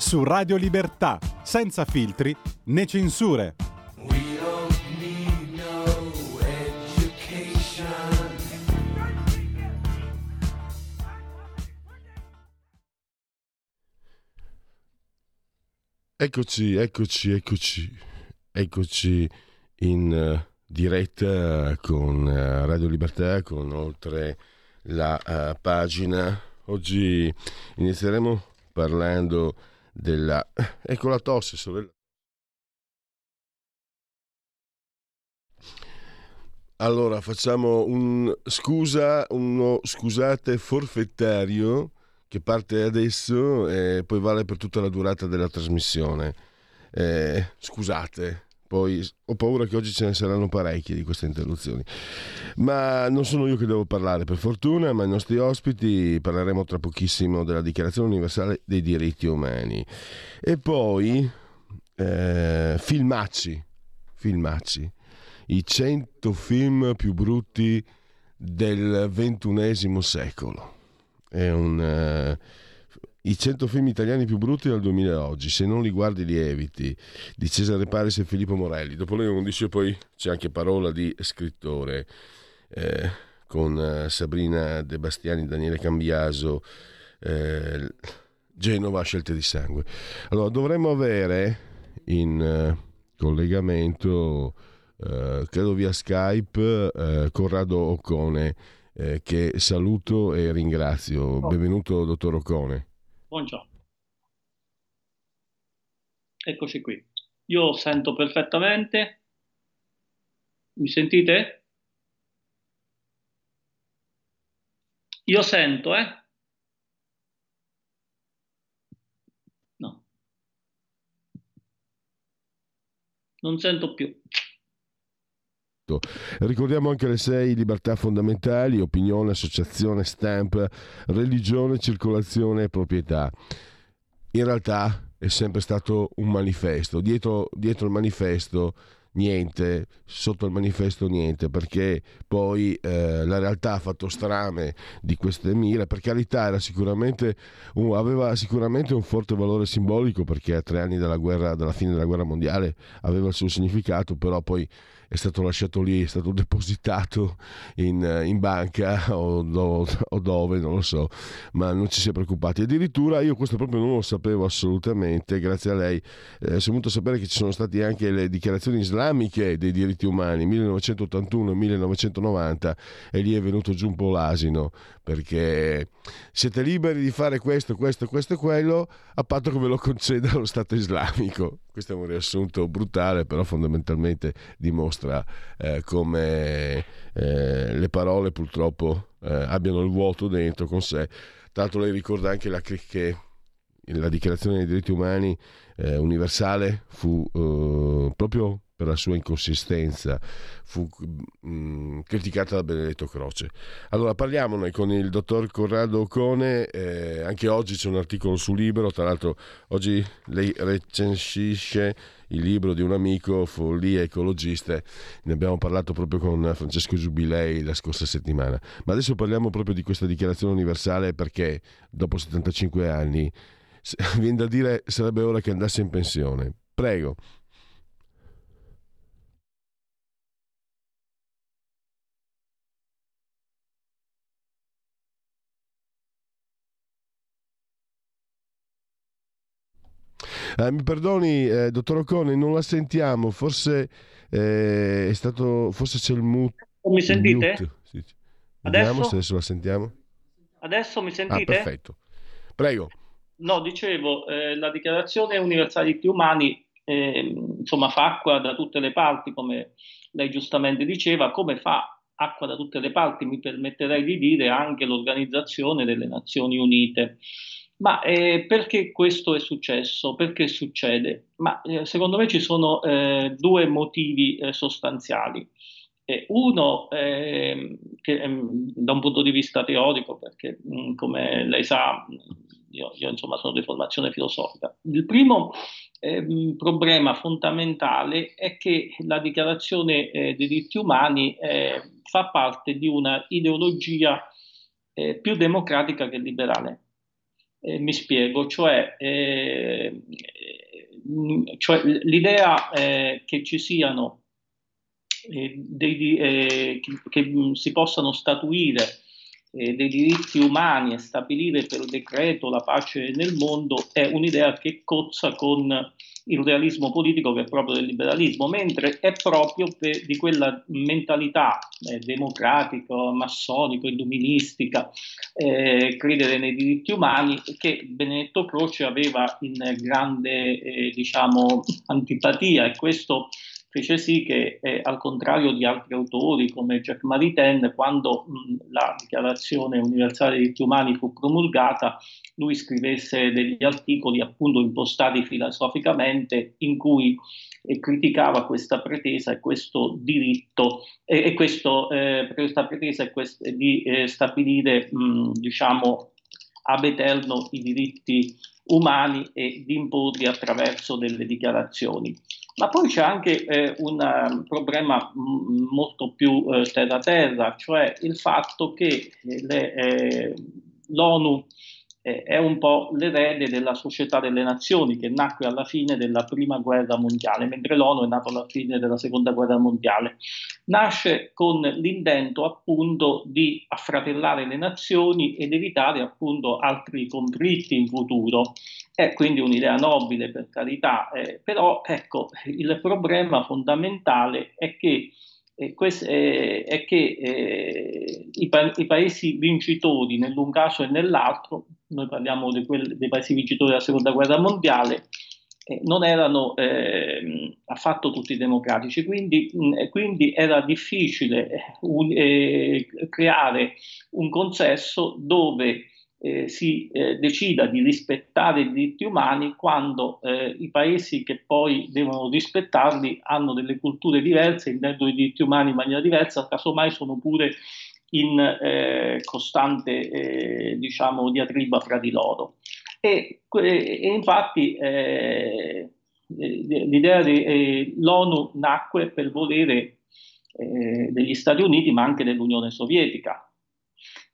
su Radio Libertà, senza filtri né censure. Eccoci, eccoci, eccoci, eccoci in eh, diretta con eh, Radio Libertà, con oltre la eh, pagina. Oggi inizieremo parlando della... Ecco la tosse, sorella. Allora, facciamo un scusa, uno scusate forfettario che parte adesso e poi vale per tutta la durata della trasmissione. Eh, scusate, poi ho paura che oggi ce ne saranno parecchie di queste interruzioni. Ma non sono io che devo parlare, per fortuna, ma i nostri ospiti parleremo tra pochissimo della Dichiarazione universale dei diritti umani. E poi eh, filmacci, filmacci, i 100 film più brutti del ventunesimo secolo. È un, eh, I 100 film italiani più brutti dal 2000 a oggi, se non li guardi li eviti, di Cesare Paris e Filippo Morelli. Dopo le 11 poi c'è anche parola di scrittore eh, con eh, Sabrina De Bastiani, Daniele Cambiaso, eh, Genova, scelte di sangue. Allora, dovremmo avere in eh, collegamento, eh, credo via Skype, eh, Corrado Occone che saluto e ringrazio. Benvenuto, dottor Ocone. Buongiorno. Eccoci qui. Io sento perfettamente. Mi sentite? Io sento, eh? No. Non sento più. Ricordiamo anche le sei libertà fondamentali, opinione, associazione, stampa, religione, circolazione e proprietà. In realtà è sempre stato un manifesto. Dietro, dietro il manifesto niente, sotto il manifesto niente, perché poi eh, la realtà ha fatto strame di queste mire, per carità sicuramente un, aveva sicuramente un forte valore simbolico perché a tre anni dalla, guerra, dalla fine della guerra mondiale aveva il suo significato, però poi è stato lasciato lì, è stato depositato in, in banca o, do, o, dove, non lo so, ma non ci si è preoccupati. Addirittura io questo proprio non lo sapevo assolutamente, grazie a lei eh, sono venuto a sapere che ci sono state anche le dichiarazioni islamiche dei diritti umani 1981 1990 e lì è venuto giù un po' l'asino perché siete liberi di fare questo, questo, questo e quello a patto che ve lo conceda lo Stato islamico. Questo è un riassunto brutale, però fondamentalmente dimostra eh, come eh, le parole purtroppo eh, abbiano il vuoto dentro con sé. L'altro lei ricorda anche la, che la dichiarazione dei diritti umani eh, universale fu eh, proprio per la sua inconsistenza, fu mh, criticata da Benedetto Croce. Allora parliamone con il dottor Corrado Ocone, eh, anche oggi c'è un articolo su Libero, tra l'altro oggi lei recensisce il libro di un amico, Follie Ecologiste, ne abbiamo parlato proprio con Francesco Giubilei la scorsa settimana, ma adesso parliamo proprio di questa dichiarazione universale perché dopo 75 anni viene da dire sarebbe ora che andasse in pensione. Prego. Eh, mi perdoni, eh, dottor Ocone, non la sentiamo, forse eh, è stato, forse c'è il mute. Mi sentite? Il sì. Vediamo se adesso la sentiamo. Adesso mi sentite? Ah, perfetto. Prego. No, dicevo, eh, la Dichiarazione Universale dei diritti umani eh, insomma, fa acqua da tutte le parti, come lei giustamente diceva, come fa acqua da tutte le parti, mi permetterei di dire, anche l'Organizzazione delle Nazioni Unite. Ma eh, perché questo è successo? Perché succede? Ma eh, secondo me ci sono eh, due motivi eh, sostanziali. uno ehm, che ehm, da un punto di vista teorico, perché mh, mm, come lei sa, io, io, insomma sono di formazione filosofica. Il primo ehm, problema fondamentale è che la dichiarazione eh, dei diritti umani eh, fa parte di una ideologia eh, più democratica che liberale eh, mi spiego, cioè, eh, cioè l'idea eh, che ci siano eh, dei, eh, che, che, si possano statuire eh, dei diritti umani e stabilire per decreto la pace nel mondo è un'idea che cozza con il realismo politico che è proprio del liberalismo, mentre è proprio per, di quella mentalità eh, democratica, massonico, illuministica, eh, credere nei diritti umani che Benedetto Croce aveva in grande eh, diciamo, antipatia. E questo fece sì che, eh, al contrario di altri autori come Jack Maritain, quando mh, la Dichiarazione Universale dei diritti umani fu promulgata, lui scrivesse degli articoli appunto impostati filosoficamente in cui eh, criticava questa pretesa e questo diritto e, e questo, eh, questa pretesa quest- di eh, stabilire mh, diciamo ab eterno i diritti umani e di imporli attraverso delle dichiarazioni. Ma poi c'è anche eh, un um, problema m- molto più eh, terra-terra, cioè il fatto che le, eh, l'ONU eh, è un po' l'erede della società delle nazioni che nacque alla fine della prima guerra mondiale, mentre l'ONU è nata alla fine della seconda guerra mondiale. Nasce con l'intento appunto di affratellare le nazioni ed evitare appunto altri conflitti in futuro. È quindi un'idea nobile per carità, eh, però ecco, il problema fondamentale è che eh, eh, è che eh, i, pa- i, paesi vincitori nell'un caso e nell'altro, noi parliamo quel, dei paesi vincitori della seconda guerra mondiale, eh, non erano ehm, affatto tutti democratici, quindi, mh, quindi era difficile eh, un, creare un consesso dove eh, si eh, decida di rispettare i diritti umani quando eh, i paesi che poi devono rispettarli hanno delle culture diverse, intendono i diritti umani in maniera diversa, casomai sono pure in eh, costante eh, diciamo, diatriba fra di loro. E, e infatti eh, l'idea dell'ONU nacque per volere degli Stati Uniti ma anche dell'Unione Sovietica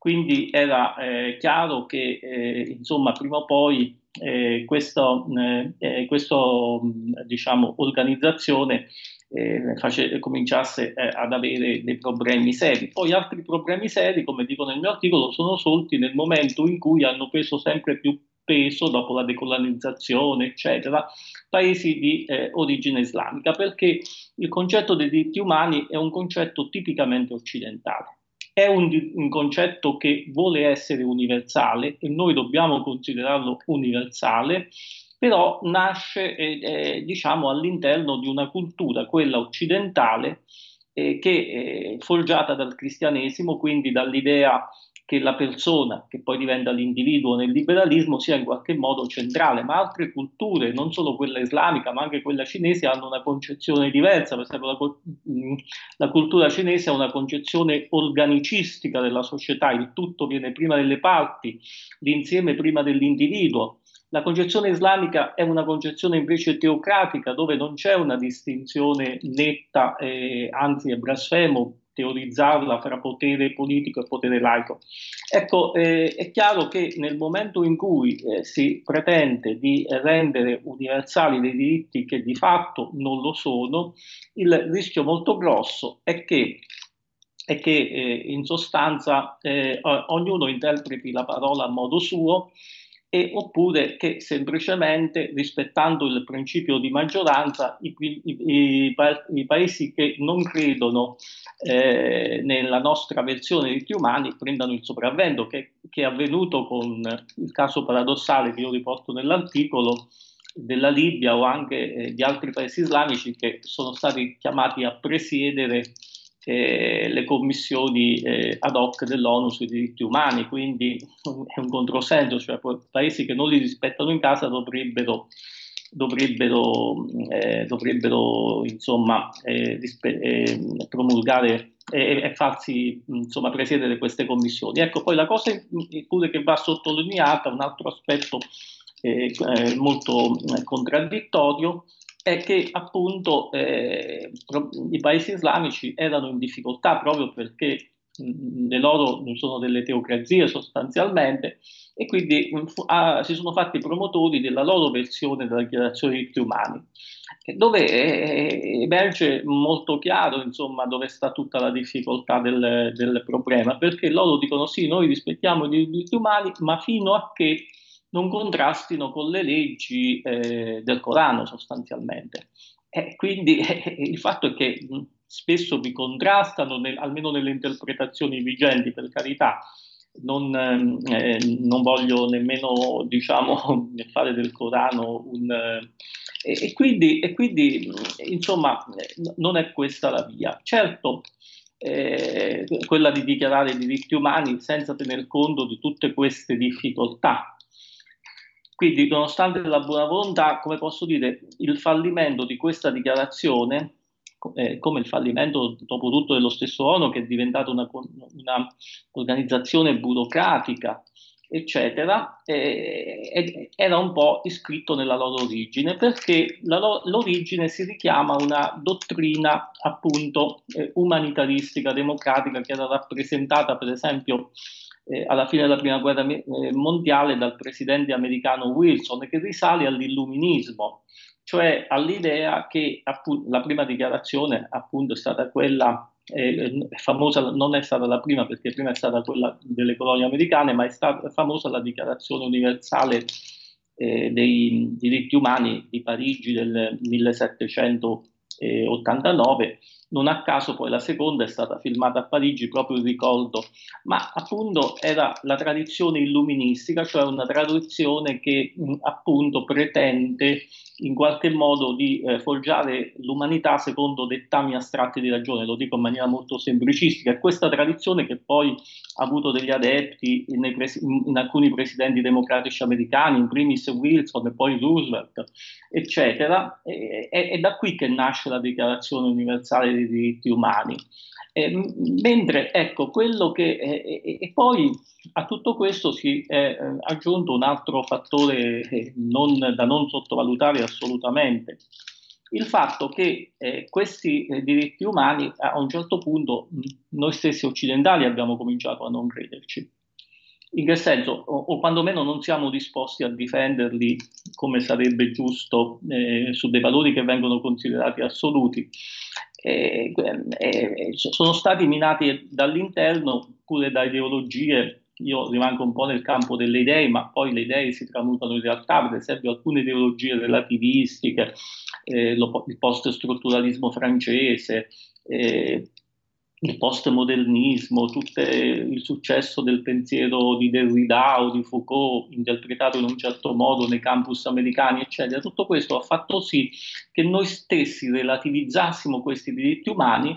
quindi era eh, chiaro che eh, insomma prima o poi eh, eh, eh, questo diciamo, organizzazione eh, face, cominciasse ad avere dei problemi seri. Poi altri problemi seri, come dico nel mio articolo, sono sorti nel momento in cui hanno preso sempre più peso dopo la decolonizzazione, eccetera, paesi di eh, origine islamica, perché il concetto dei diritti umani è un concetto tipicamente occidentale è un, un, concetto che vuole essere universale e noi dobbiamo considerarlo universale, però nasce eh, eh, diciamo all'interno di una cultura, quella occidentale, eh, che è forgiata dal cristianesimo, quindi dall'idea che la persona, che poi diventa l'individuo nel liberalismo, sia in qualche modo centrale, ma altre culture, non solo quella islamica, ma anche quella cinese, hanno una concezione diversa. Per esempio, la, mm, la cultura cinese ha una concezione organicistica della società, il tutto viene prima delle parti, l'insieme prima dell'individuo. La concezione islamica è una concezione invece teocratica, dove non c'è una distinzione netta, eh, anzi è blasfemo teorizzarla fra potere politico e potere laico. Ecco, eh, è chiaro che nel momento in cui eh, si pretende di rendere universali dei diritti che di fatto non lo sono, il rischio molto grosso è che è che eh, in sostanza eh, ognuno interpreti la parola a modo suo e, oppure che semplicemente rispettando il principio di maggioranza i, i, i, i paesi che non credono eh, nella nostra versione dei diritti umani prendano il sopravvento, che, che, è avvenuto con il caso paradossale che io riporto nell'articolo della Libia o anche eh, di altri paesi islamici che sono stati chiamati a presiedere eh, le commissioni eh, ad hoc dell'ONU sui diritti umani, quindi è un controsenso, cioè paesi che non li rispettano in casa dovrebbero, dovrebbero, eh, dovrebbero insomma, eh, rispe- eh, promulgare e, e, farsi insomma, presiedere queste commissioni. Ecco, poi la cosa pure che va sottolineata, un altro aspetto eh, molto contraddittorio, è che appunto eh, i paesi islamici erano in difficoltà proprio perché le loro sono delle teocrazie sostanzialmente e quindi mh, ah, si sono fatti promotori della loro versione della dichiarazione dei diritti umani dove eh, emerge molto chiaro insomma dove sta tutta la difficoltà del, del problema perché loro dicono sì noi rispettiamo i diritti umani ma fino a che non contrastino con le leggi eh, del Corano sostanzialmente. E quindi eh, il fatto è che spesso vi contrastano, nel, almeno nelle interpretazioni vigenti, per carità, non, eh, non voglio nemmeno diciamo, fare del Corano un... Eh, e, quindi, e quindi, insomma, non è questa la via. Certo, eh, quella di dichiarare i diritti umani senza tener conto di tutte queste difficoltà quindi, nonostante la buona volontà, come posso dire, il fallimento di questa dichiarazione, eh, come il fallimento dopo tutto dello stesso ONU, che è diventata una, una organizzazione burocratica, eccetera, eh, era un po' iscritto nella loro origine, perché la, l'origine si richiama a una dottrina appunto eh, umanitaristica, democratica, che era rappresentata per esempio eh, alla fine della prima guerra eh, mondiale dal presidente americano Wilson, che risale all'illuminismo, cioè all'idea che appunto, la prima dichiarazione appunto è stata quella eh, famosa, non è stata la prima perché prima è stata quella delle colonie americane, ma è stata famosa la dichiarazione universale eh, dei diritti umani di Parigi del 1789 non a caso poi la seconda è stata filmata a Parigi proprio in ricordo, ma appunto era la tradizione illuministica, cioè una tradizione che mh, appunto pretende in qualche modo di eh, forgiare l'umanità secondo dettami astratti di ragione, lo dico in maniera molto semplicistica, è questa tradizione che poi ha avuto degli adepti in, pres- in alcuni presidenti democratici americani, in primis Wilson e poi Roosevelt, eccetera, e, è, è da qui che nasce la Dichiarazione universale dei diritti umani. Eh, mentre ecco quello che eh, e poi a tutto questo si è eh, aggiunto un altro fattore eh, non, da non sottovalutare assolutamente, il fatto che eh, questi eh, diritti umani a un certo punto noi stessi occidentali abbiamo cominciato a non crederci. In che senso? O, o quantomeno non siamo disposti a difenderli come sarebbe giusto eh, su dei valori che vengono considerati assoluti eh, eh, sono stati minati dall'interno pure da ideologie. Io rimango un po' nel campo delle idee, ma poi le idee si tramutano in realtà, per esempio alcune ideologie relativistiche, eh, lo, il post-strutturalismo francese, eh, il postmodernismo, tutto il successo del pensiero di Derrida o di Foucault, interpretato in un certo modo nei campus americani, eccetera, tutto questo ha fatto sì che noi stessi relativizzassimo questi diritti umani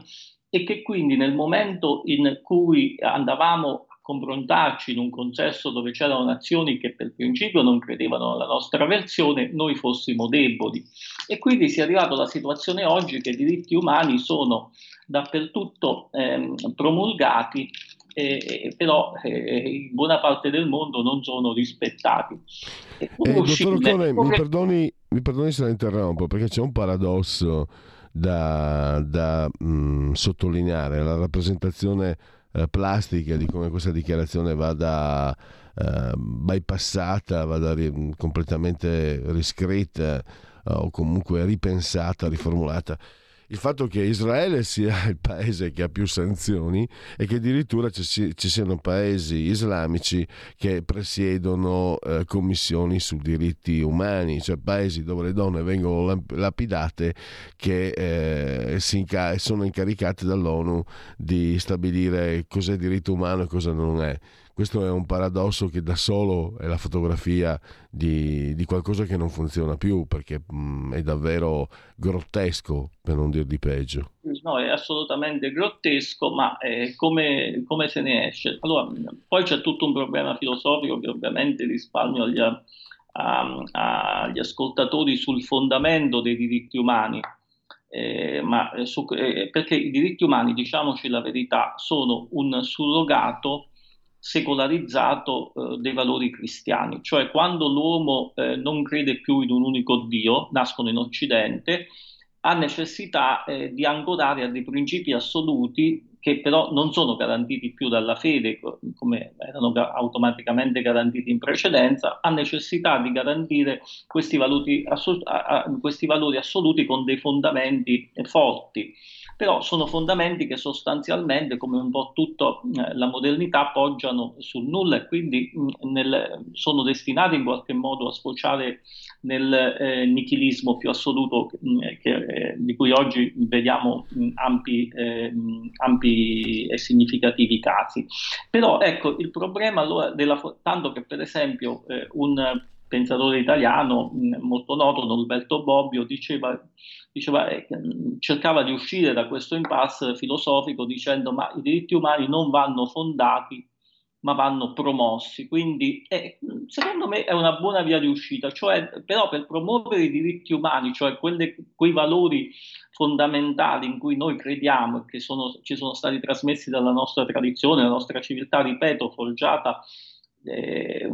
e che quindi nel momento in cui andavamo a confrontarci in un contesto dove c'erano nazioni che per principio non credevano alla nostra versione, noi fossimo deboli. E quindi si è arrivato alla situazione oggi che i diritti umani sono dappertutto ehm, promulgati, eh, però eh, in buona parte del mondo non sono rispettati. Eh, dottor Ocone, mi, perdoni, mi perdoni se la interrompo, perché c'è un paradosso da, da mh, mm, sottolineare, la rappresentazione eh, plastica di come questa dichiarazione vada eh, bypassata, vada ri- completamente riscritta eh, o comunque ripensata, riformulata il fatto che Israele sia il paese che ha più sanzioni e che addirittura ci, ci siano paesi islamici che presiedono eh, commissioni su diritti umani, cioè paesi dove le donne vengono lapidate che eh, inca- sono incaricate dall'ONU di stabilire cos'è diritto umano e cosa non è. Questo è un paradosso che da solo è la fotografia di, di qualcosa che non funziona più perché mh, mm, è davvero grottesco, per non dir di peggio. No, è assolutamente grottesco, ma eh, come, come, se ne esce? Allora, poi c'è tutto un problema filosofico che ovviamente risparmio agli, a, agli ascoltatori sul fondamento dei diritti umani. Eh, ma eh, eh, perché i diritti umani, diciamoci la verità, sono un surrogato secolarizzato eh, dei valori cristiani, cioè quando l'uomo eh, non crede più in un unico Dio, nascono in Occidente, ha necessità eh, di ancorare a dei principi assoluti che però non sono garantiti più dalla fede come erano automaticamente garantiti in precedenza, ha necessità di garantire questi valori, assol- questi valori assoluti con dei fondamenti forti però sono fondamenti che sostanzialmente, come un po' tutta eh, la modernità, poggiano sul nulla e quindi mm, nel, sono destinati in qualche modo a sfociare nel eh, nichilismo più assoluto mm, che, eh, di cui oggi vediamo mm, ampi, eh, ampi, e significativi casi. Però ecco, il problema allora della, tanto che per esempio eh, un pensatore italiano molto noto, Norberto Bobbio, diceva diceva, eh, cercava di uscire da questo impasse filosofico dicendo ma i diritti umani non vanno fondati ma vanno promossi. Quindi eh, secondo me è una buona via di uscita, cioè, però per promuovere i diritti umani, cioè quelle, quei valori fondamentali in cui noi crediamo e che sono, ci sono stati trasmessi dalla nostra tradizione, dalla nostra civiltà, ripeto, forgiata eh,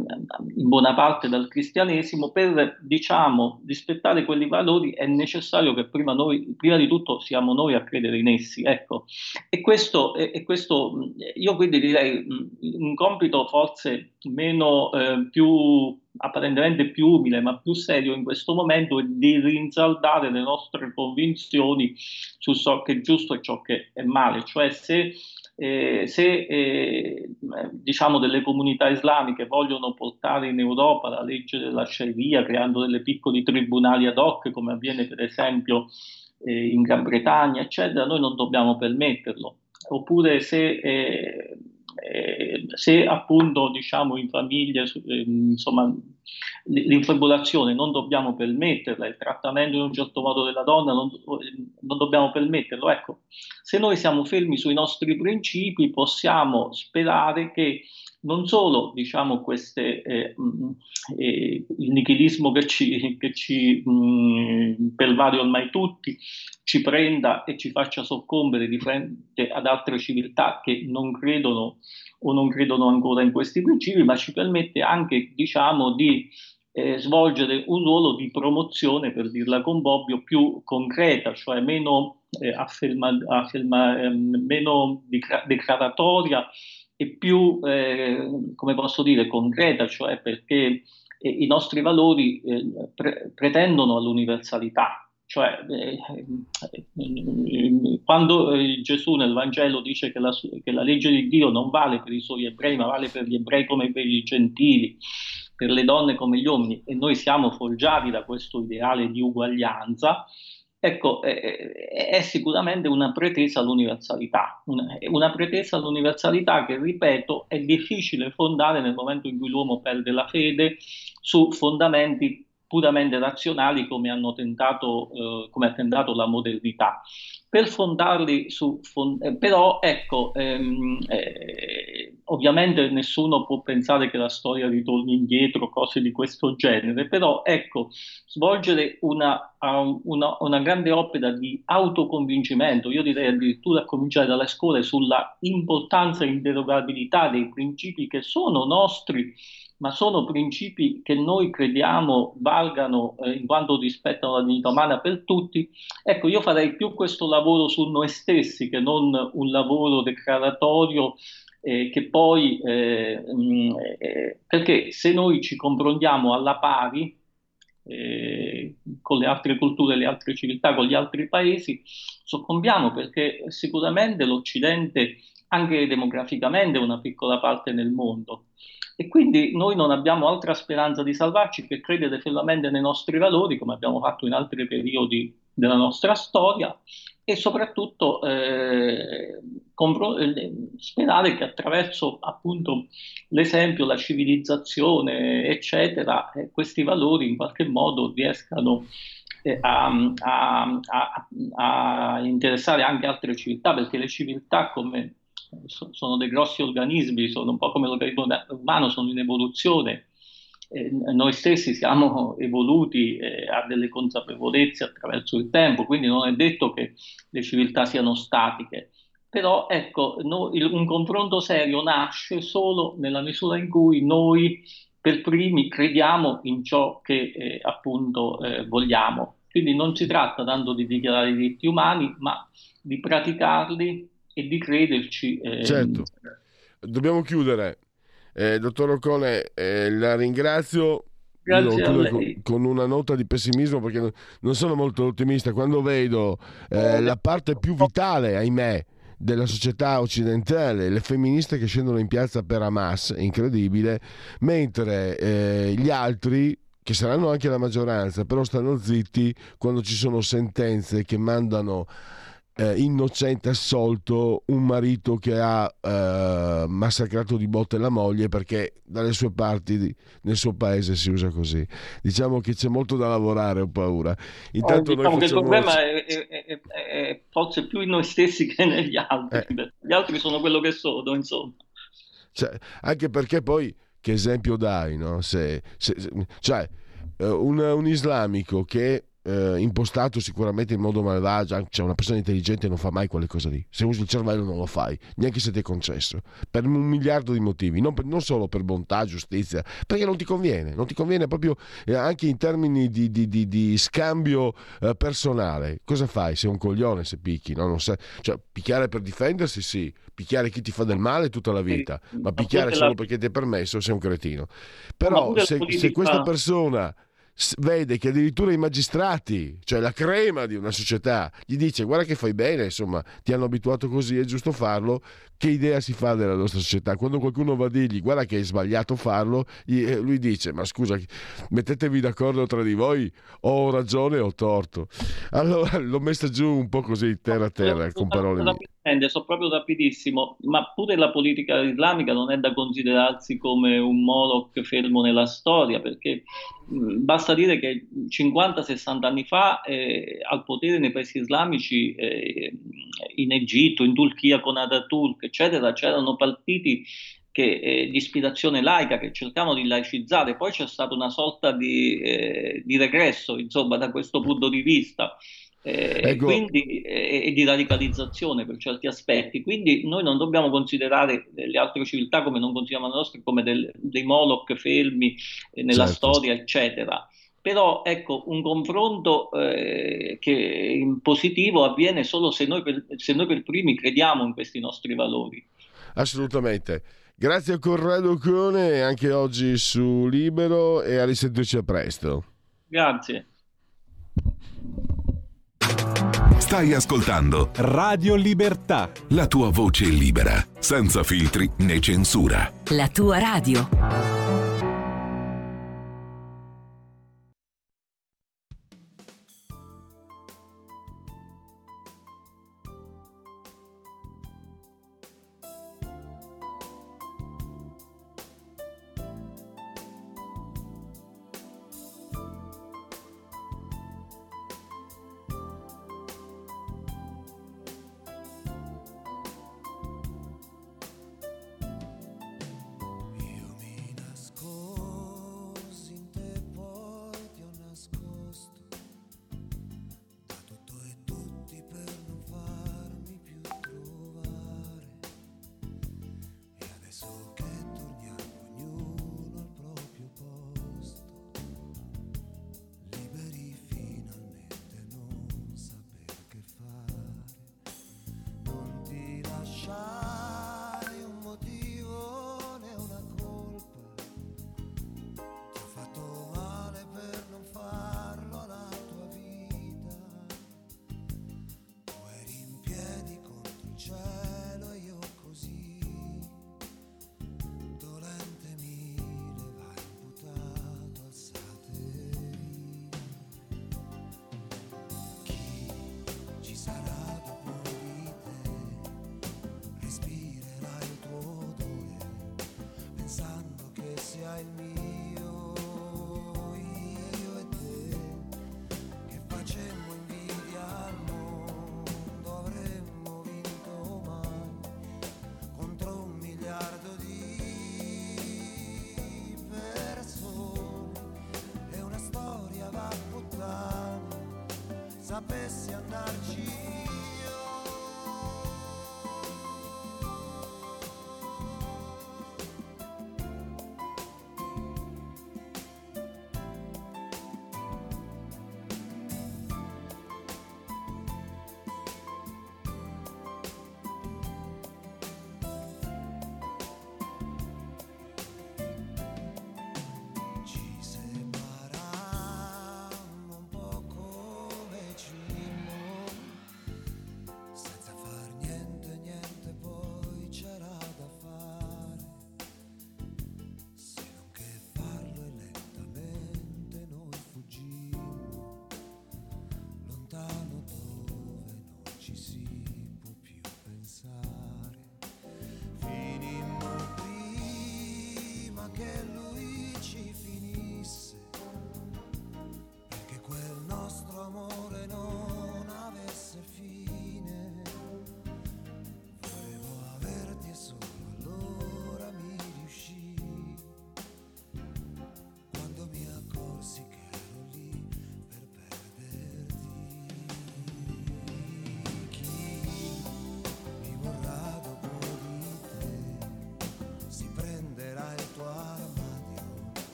in buona parte dal cristianesimo, per diciamo, rispettare quelli valori è necessario che prima, noi, prima di tutto siamo noi a credere in essi. Ecco. E, questo, e questo io quindi direi un compito forse meno eh, più apparentemente più umile ma più serio in questo momento è di rinsaldare le nostre convinzioni su ciò che è giusto e ciò che è male, cioè se eh, se eh, diciamo delle comunità islamiche vogliono portare in Europa la legge della Sharia creando delle piccoli tribunali ad hoc come avviene per esempio eh, in Gran Bretagna eccetera noi non dobbiamo permetterlo. Oppure se eh, se appunto diciamo in famiglie eh, insomma l'infibulazione non dobbiamo permetterla, il trattamento in un certo modo della donna non, non, dobbiamo permetterlo. Ecco, se noi siamo fermi sui nostri principi possiamo sperare che non solo diciamo, queste, eh, mm, eh, il nichilismo che ci, che ci mh, mm, pervade ormai tutti ci prenda e ci faccia soccombere di fronte ad altre civiltà che non credono o non credono ancora in questi principi, ma ci permette anche diciamo, di eh, svolgere un ruolo di promozione, per dirla con Bobbio, più concreta, cioè meno, eh, afferma, afferma, eh, meno declaratoria e più, eh, come posso dire, concreta, cioè perché eh, i nostri valori eh, pre- pretendono all'universalità. Cioè, quando Gesù nel Vangelo dice che la, che la legge di Dio non vale per i suoi ebrei, ma vale per gli ebrei come per i gentili, per le donne come gli uomini e noi siamo forgiati da questo ideale di uguaglianza, ecco, è, sicuramente una pretesa all'universalità, una, pretesa all'universalità che, ripeto, è difficile fondare nel momento in cui l'uomo perde la fede su fondamenti puramente razionali come, hanno tentato, eh, come ha tentato la modernità. Per fondarli su, fond- eh, però ecco, ehm, eh, ovviamente nessuno può pensare che la storia ritorni indietro, cose di questo genere, però ecco, svolgere una, una, una grande opera di autoconvincimento, io direi addirittura a cominciare dalle scuole sulla importanza e inderogabilità dei principi che sono nostri ma sono principi che noi crediamo valgano eh, in quanto rispettano la dignità umana per tutti, ecco, io farei più questo lavoro su noi stessi che non un lavoro declaratorio eh, che poi, eh, mm, eh, perché se noi ci confrontiamo alla pari eh, con le altre culture, le altre civiltà, con gli altri paesi, soccombiamo perché sicuramente l'Occidente, anche demograficamente, una piccola parte nel mondo. E quindi noi non abbiamo altra speranza di salvarci che credere fermamente nei nostri valori, come abbiamo fatto in altri periodi della nostra storia, e soprattutto eh, compro- eh, sperare che attraverso appunto l'esempio, la civilizzazione, eccetera, eh, questi valori in qualche modo riescano eh, a, a, a, a, interessare anche altre civiltà, perché le civiltà come sono dei grossi organismi, sono un po' come l'organismo umano, sono in evoluzione eh, noi stessi siamo evoluti eh, a delle consapevolezze attraverso il tempo, quindi non è detto che le civiltà siano statiche. Però ecco, no, il, un confronto serio nasce solo nella misura in cui noi per primi crediamo in ciò che eh, appunto eh, vogliamo. Quindi non si tratta tanto di dichiarare i diritti umani, ma di praticarli e di crederci. Eh, certo. Dobbiamo chiudere. Eh, dottor Ocone, eh, la ringrazio. Con, con, una nota di pessimismo perché non sono molto ottimista. Quando vedo eh, la parte più vitale, ahimè, della società occidentale, le femministe che scendono in piazza per Hamas, incredibile, mentre eh, gli altri che saranno anche la maggioranza, però stanno zitti quando ci sono sentenze che mandano eh, innocente assolto un marito che ha eh, massacrato di botte la moglie perché dalle sue parti nel suo paese si usa così. Diciamo che c'è molto da lavorare, ho paura. Intanto oh, diciamo che il problema è, è, è, è, forse più in noi stessi che negli altri. Eh. Gli altri sono quello che sono, insomma. Cioè, anche perché poi che esempio dai, no? Se, se, cioè, eh, un, un islamico che eh, impostato sicuramente in modo malvagio, cioè una persona intelligente non fa mai quelle cose lì. Se usi il cervello non lo fai, neanche se ti è concesso, per un miliardo di motivi, non, per, non, solo per bontà, giustizia, perché non ti conviene, non ti conviene proprio eh, anche in termini di, di, di, di scambio eh, personale. Cosa fai? Sei un coglione se picchi, no? non sai, cioè, picchiare per difendersi sì, picchiare chi ti fa del male tutta la vita, ma picchiare solo perché ti è permesso sei un cretino. Però se, se questa persona vede che addirittura i magistrati, cioè la crema di una società, gli dice guarda che fai bene, insomma, ti hanno abituato così, è giusto farlo, che idea si fa della nostra società? Quando qualcuno va a dirgli guarda che è sbagliato farlo, eh, lui dice ma scusa, mettetevi d'accordo tra di voi, ho ragione o ho torto. Allora l'ho messa giù un po' così terra a terra, con parole mie. Sono proprio rapidissimo, ma pure la politica islamica non è da considerarsi come un Moloch fermo nella storia, perché basta dire che 50-60 anni fa eh, al potere nei paesi islamici, eh, in Egitto, in Turchia con Ataturk, eccetera, c'erano partiti che, eh, di ispirazione laica che cercavano di laicizzare, poi c'è stata una sorta di, eh, di regresso, insomma, da questo punto di vista. Eh, ecco. quindi, eh, e di radicalizzazione per certi aspetti. Quindi noi non dobbiamo considerare le altre civiltà come non consideriamo le nostre come del, dei Moloch fermi eh, nella certo. storia, eccetera. Però ecco, un confronto eh, che in positivo avviene solo se noi, per, se noi per primi crediamo in questi nostri valori. Assolutamente. Grazie a Corrado Cone anche oggi su Libero e a risentirci a presto. Grazie. Stai ascoltando Radio Libertà. La tua voce libera, senza filtri né censura. La tua radio.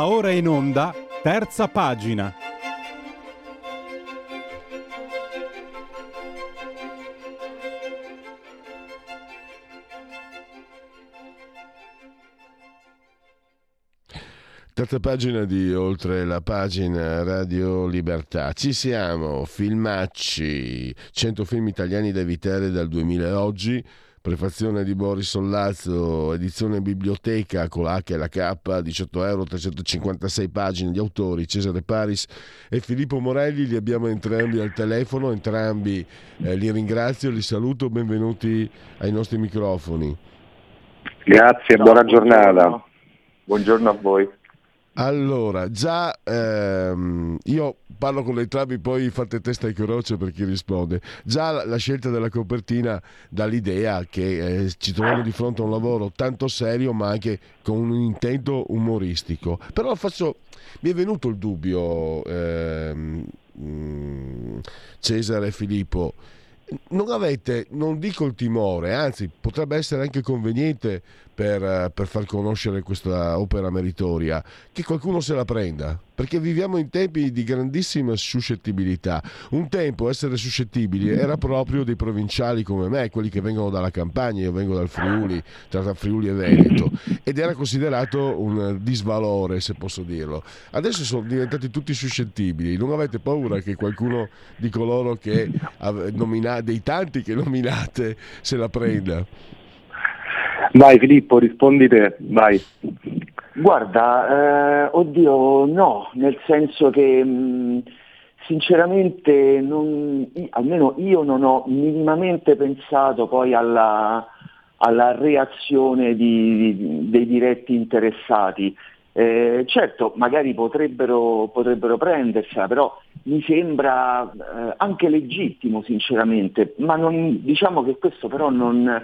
Va ora in onda, terza pagina. Terza pagina di Oltre la pagina Radio Libertà. Ci siamo, filmacci, 100 film italiani da evitare dal 2000 a oggi prefazione di Boris Sollazzo, edizione biblioteca con la H e la K, 18 euro, 356 pagine, gli autori Cesare Paris e Filippo Morelli, li abbiamo entrambi al telefono, entrambi eh, li ringrazio, li saluto, benvenuti ai nostri microfoni. Grazie, buona buongiorno. giornata. Buongiorno a voi. Allora, già ehm, io parlo con entrambi, poi fate testa e croce per chi risponde. Già la, la scelta della copertina dà l'idea che eh, ci troviamo di fronte a un lavoro tanto serio, ma anche con un intento umoristico. Però faccio, mi è venuto il dubbio, ehm, mm, Cesare e Filippo non avete, non dico il timore, anzi potrebbe essere anche conveniente per, per, far conoscere questa opera meritoria, che qualcuno se la prenda, perché viviamo in tempi di grandissima suscettibilità. Un tempo essere suscettibili era proprio dei provinciali come me, quelli che vengono dalla campagna, io vengo dal Friuli, tra Friuli e Veneto, ed era considerato un disvalore, se posso dirlo. Adesso sono diventati tutti suscettibili, non avete paura che qualcuno di coloro che nomina, dei tanti che nominate se la prenda? Vai Filippo, rispondi te, vai. Guarda, eh, oddio no, nel senso che mh, sinceramente non, almeno io non ho minimamente pensato poi alla, alla reazione di, di, dei diretti interessati. Eh, certo, magari potrebbero, potrebbero prendersela, però mi sembra eh, anche legittimo sinceramente, ma non, diciamo che questo però non,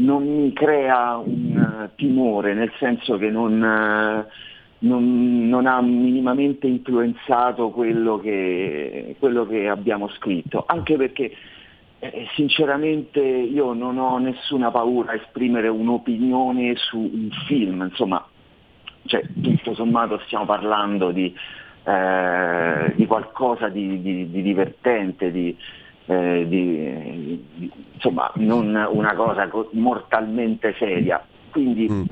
non mi crea un uh, timore, nel senso che non, uh, non, non, ha minimamente influenzato quello che, quello che abbiamo scritto, anche perché eh, sinceramente io non ho nessuna paura a esprimere un'opinione su un film, insomma, cioè, tutto sommato stiamo parlando di, eh, di qualcosa di, di, di divertente, di, eh, di, insomma non una cosa mortalmente seria. Quindi mm.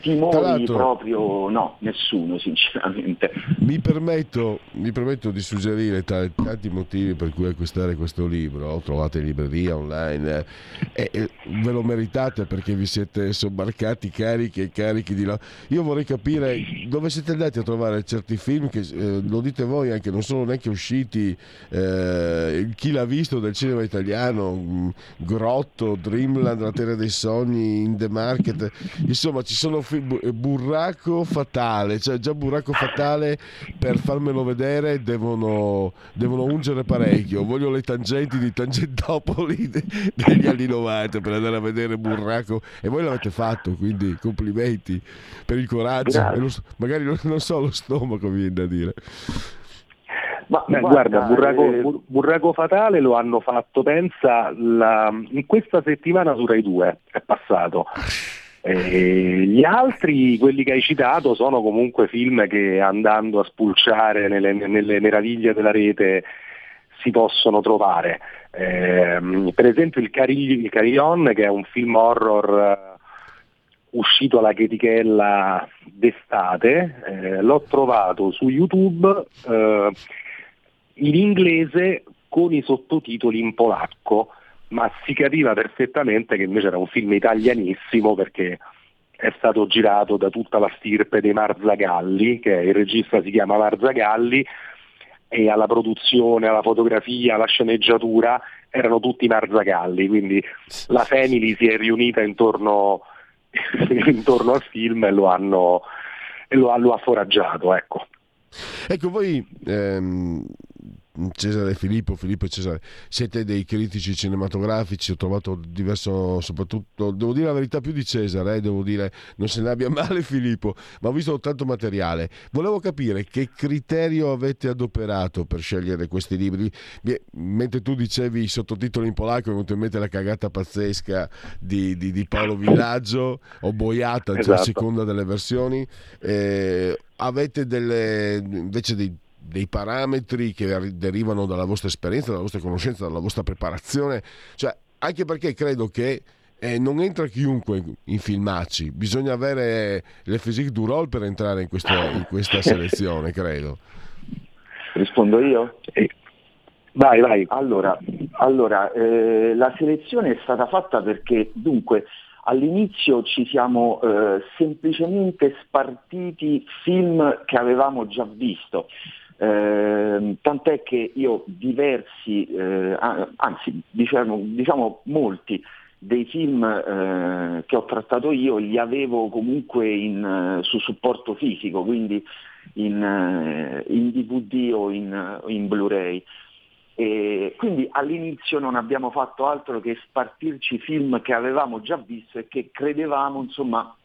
timori proprio no, nessuno sinceramente. Mi permetto, mi permetto di suggerire tra tanti motivi per cui acquistare questo libro, trovate in libreria online eh, e, ve lo meritate perché vi siete sobbarcati carichi e carichi di là. Io vorrei capire dove siete andati a trovare certi film che eh, lo dite voi anche non sono neanche usciti eh, chi l'ha visto del cinema italiano, mm, Grotto, Dreamland, La Terra dei Sogni, In The Market insomma ci sono film, eh, burraco fatale cioè già burraco fatale per farmelo vedere devono, devono ungere parecchio. Voglio le tangenti di Tangentopoli degli anni 90 per andare a vedere burraco. E voi l'avete fatto quindi complimenti per il coraggio. Lo, magari non so lo stomaco mi viene da dire. Ma Beh, guarda, guarda Burraco, eh... Burraco, Fatale lo hanno fatto, pensa, la... in questa settimana su Rai 2 è passato. Eh, gli altri, quelli che hai citato, sono comunque film che andando a spulciare nelle, nelle meraviglie della rete si possono trovare. Eh, per esempio il, Cari- il Carillon, che è un film horror uh, uscito alla chetichella d'estate, eh, l'ho trovato su YouTube uh, in inglese con i sottotitoli in polacco ma si capiva perfettamente che invece era un film italianissimo perché è stato girato da tutta la stirpe dei Marzagalli, che il regista si chiama Marzagalli, e alla produzione, alla fotografia, alla sceneggiatura erano tutti Marzagalli, quindi la family si è riunita intorno, intorno al film e lo, hanno, e lo, lo ha foraggiato. Ecco. Ecco, voi ehm, Cesare Filippo, Filippo e Cesare, siete dei critici cinematografici, ho trovato diverso, soprattutto, devo dire la verità più di Cesare, eh, devo dire, non se ne abbia male Filippo, ma ho visto tanto materiale. Volevo capire che criterio avete adoperato per scegliere questi libri, mentre tu dicevi i sottotitoli in polacco, venuto in mente la cagata pazzesca di, di, di Paolo Villaggio, o Boiata, cioè esatto. a seconda delle versioni. Eh, avete delle, invece dei dei parametri che derivano dalla vostra esperienza, dalla vostra conoscenza, dalla vostra preparazione, cioè, anche perché credo che eh, non entra chiunque in filmacci, bisogna avere le physique du role per entrare in questa, in questa selezione, credo. Rispondo io? Eh, vai, vai. Allora, allora eh, la selezione è stata fatta perché dunque all'inizio ci siamo eh, semplicemente spartiti film che avevamo già visto. Eh, tant'è che io diversi, eh, anzi diciamo, diciamo, molti dei film eh, che ho trattato io li avevo comunque in, su supporto fisico, quindi in, eh, in DVD o in, in Blu-ray. E quindi all'inizio non abbiamo fatto altro che spartirci film che avevamo già visto e che credevamo insomma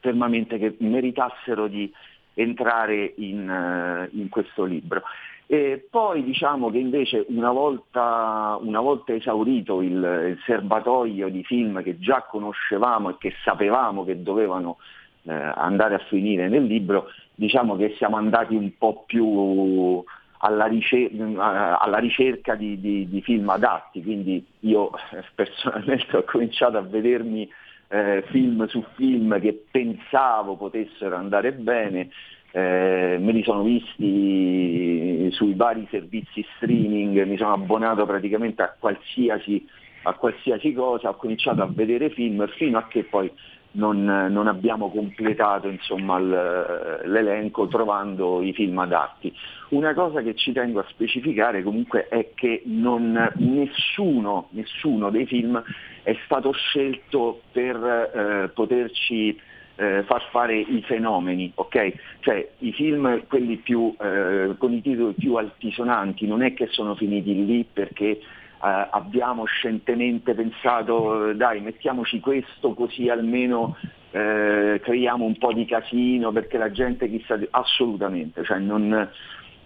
fermamente che meritassero di, entrare in, eh, in questo libro. E poi diciamo che invece una volta, una volta esaurito il, il, serbatoio di film che già conoscevamo e che sapevamo che dovevano eh, andare a finire nel libro, diciamo che siamo andati un po' più alla, ricerca, alla ricerca di, di, di, film adatti, quindi io eh, personalmente ho cominciato a vedermi eh, film su film che pensavo potessero andare bene, eh, me li sono visti sui vari servizi streaming, mi sono abbonato praticamente a qualsiasi, a qualsiasi cosa, ho cominciato a vedere film fino a che poi non, non abbiamo completato insomma, l'elenco trovando i film adatti. Una cosa che ci tengo a specificare comunque è che non, nessuno, nessuno, dei film è stato scelto per eh, poterci eh, far fare i fenomeni, ok? Cioè i film, quelli più, eh, con i titoli più altisonanti, non è che sono finiti lì perché Uh, abbiamo scientemente pensato dai mettiamoci questo così almeno uh, creiamo un po' di casino perché la gente chissà assolutamente cioè non,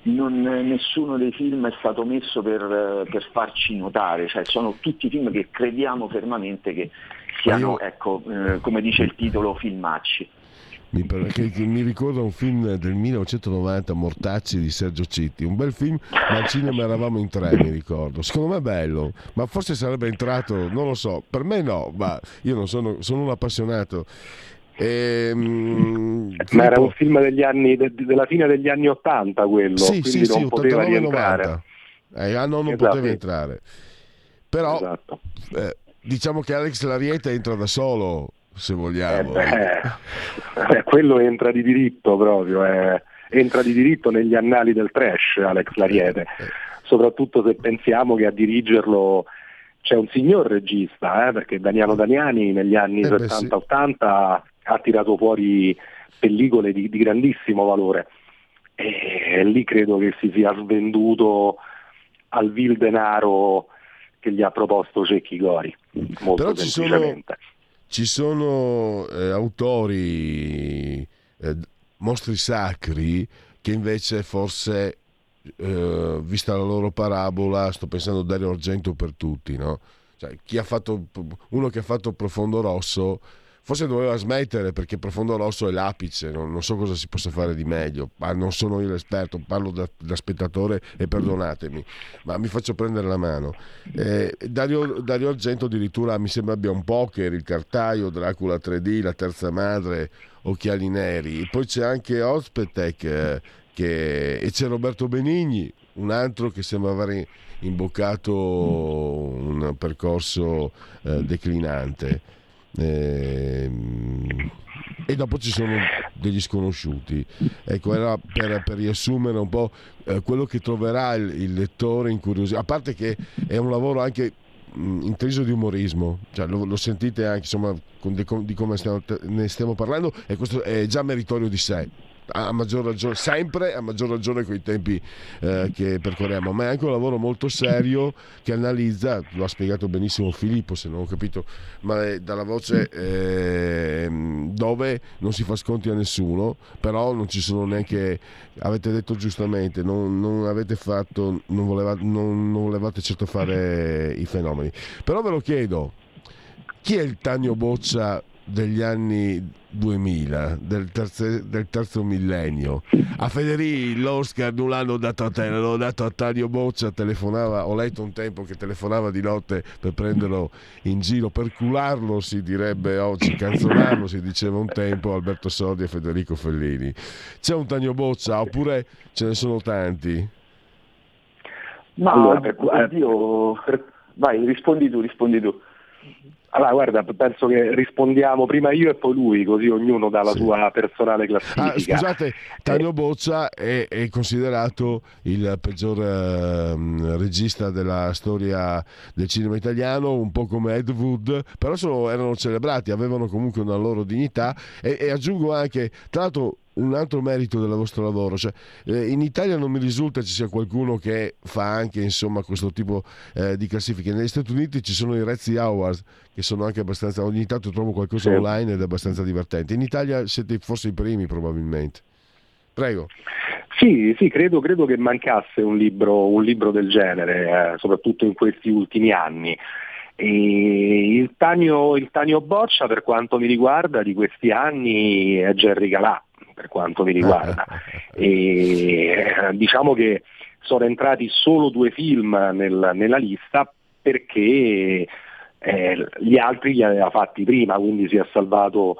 non, nessuno dei film è stato messo per, per, farci notare cioè sono tutti film che crediamo fermamente che siano ecco, uh, come dice il titolo filmacci mi, che, che mi, ricorda un film del 1990, Mortacci di Sergio Citti, un bel film, ma al cinema eravamo in tre, mi ricordo. Secondo me è bello, ma forse sarebbe entrato, non lo so, per me no, ma io non sono, sono un appassionato. E, ehm, ma era un film degli anni, de, della fine degli anni 80 quello, sì, quindi sì, non sì, poteva rientrare. Eh, ah, no, non esatto. poteva entrare. Però esatto. eh, diciamo che Alex Larieta entra da solo se vogliamo. Eh beh, eh, quello entra di diritto proprio, eh. entra di diritto negli annali del trash Alex Lariete, eh, eh. soprattutto se pensiamo che a dirigerlo c'è un signor regista, eh, perché Daniano Daniani negli anni 70-80 sì. ha tirato fuori pellicole di, di grandissimo valore e lì credo che si sia svenduto al vil denaro che gli ha proposto Cecchi Gori, molto Però semplicemente. Sono ci sono eh, autori, eh, mostri sacri, che invece forse, eh, vista la loro parabola, sto pensando a Dario Argento per tutti, no? Cioè, fatto, uno che ha fatto Profondo Rosso Forse doveva smettere perché Profondo Rosso è l'apice, non, non, so cosa si possa fare di meglio, ma non sono io l'esperto, parlo da, da spettatore e perdonatemi, ma mi faccio prendere la mano. Eh, Dario, Dario, Argento addirittura mi sembra abbia un poker, il cartaio, Dracula 3D, la terza madre, Occhiali Neri, poi c'è anche Ospetek eh, che, e c'è Roberto Benigni, un altro che sembra aver imboccato un percorso eh, declinante. Ehm, e dopo ci sono degli sconosciuti. Ecco, era per, per riassumere un po' eh, quello che troverà il, il lettore incuriosito, a parte che è un lavoro anche mh, intriso di umorismo, cioè, lo, lo, sentite anche insomma, di, di come stiamo, ne stiamo parlando e questo è già meritorio di sé a maggior ragione, sempre a maggior ragione con i tempi eh, che percorriamo, ma è anche un lavoro molto serio che analizza, lo ha spiegato benissimo Filippo se non ho capito, ma è dalla voce eh, dove non si fa sconti a nessuno, però non ci sono neanche, avete detto giustamente, non, non avete fatto, non, voleva, non, non volevate certo fare i fenomeni. Però ve lo chiedo, chi è il Tanio Boccia degli anni 2000, del terzo, del terzo millennio. A Federici l'Oscar non l'hanno dato a te, l'hanno dato a Tario Boccia, telefonava, ho letto un tempo che telefonava di notte per prenderlo in giro, per cularlo si direbbe oggi, canzonarlo si diceva un tempo Alberto Sordi e Federico Fellini. C'è un Tanio Boccia oppure ce ne sono tanti? Ma allora, per, oddio, per, vai, rispondi tu, rispondi tu. Allora, guarda, penso che rispondiamo prima io e poi lui, così ognuno dà la sì. sua personale classifica. Ah, scusate, Tanio Boccia è, è, considerato il peggior eh, regista della storia del cinema italiano, un po' come Ed Wood, però sono, erano celebrati, avevano comunque una loro dignità e, e aggiungo anche, tra l'altro un altro merito del vostro lavoro. Cioè, eh, in Italia non mi risulta ci sia qualcuno che fa anche insomma, questo tipo eh, di classifiche. Negli Stati Uniti ci sono i Rezzi Awards, che sono anche abbastanza. Ogni tanto trovo qualcosa sì. online ed è abbastanza divertente. In Italia siete forse i primi, probabilmente. Prego. Sì, sì credo, credo, che mancasse un libro, un libro del genere, eh, soprattutto in questi ultimi anni. Il Tanio, il Tanio Boccia, per quanto mi riguarda, di questi anni è Gerry Calà per quanto mi riguarda. E, eh, diciamo che sono entrati solo due film nel, nella lista perché eh, gli altri li aveva fatti prima, quindi si è salvato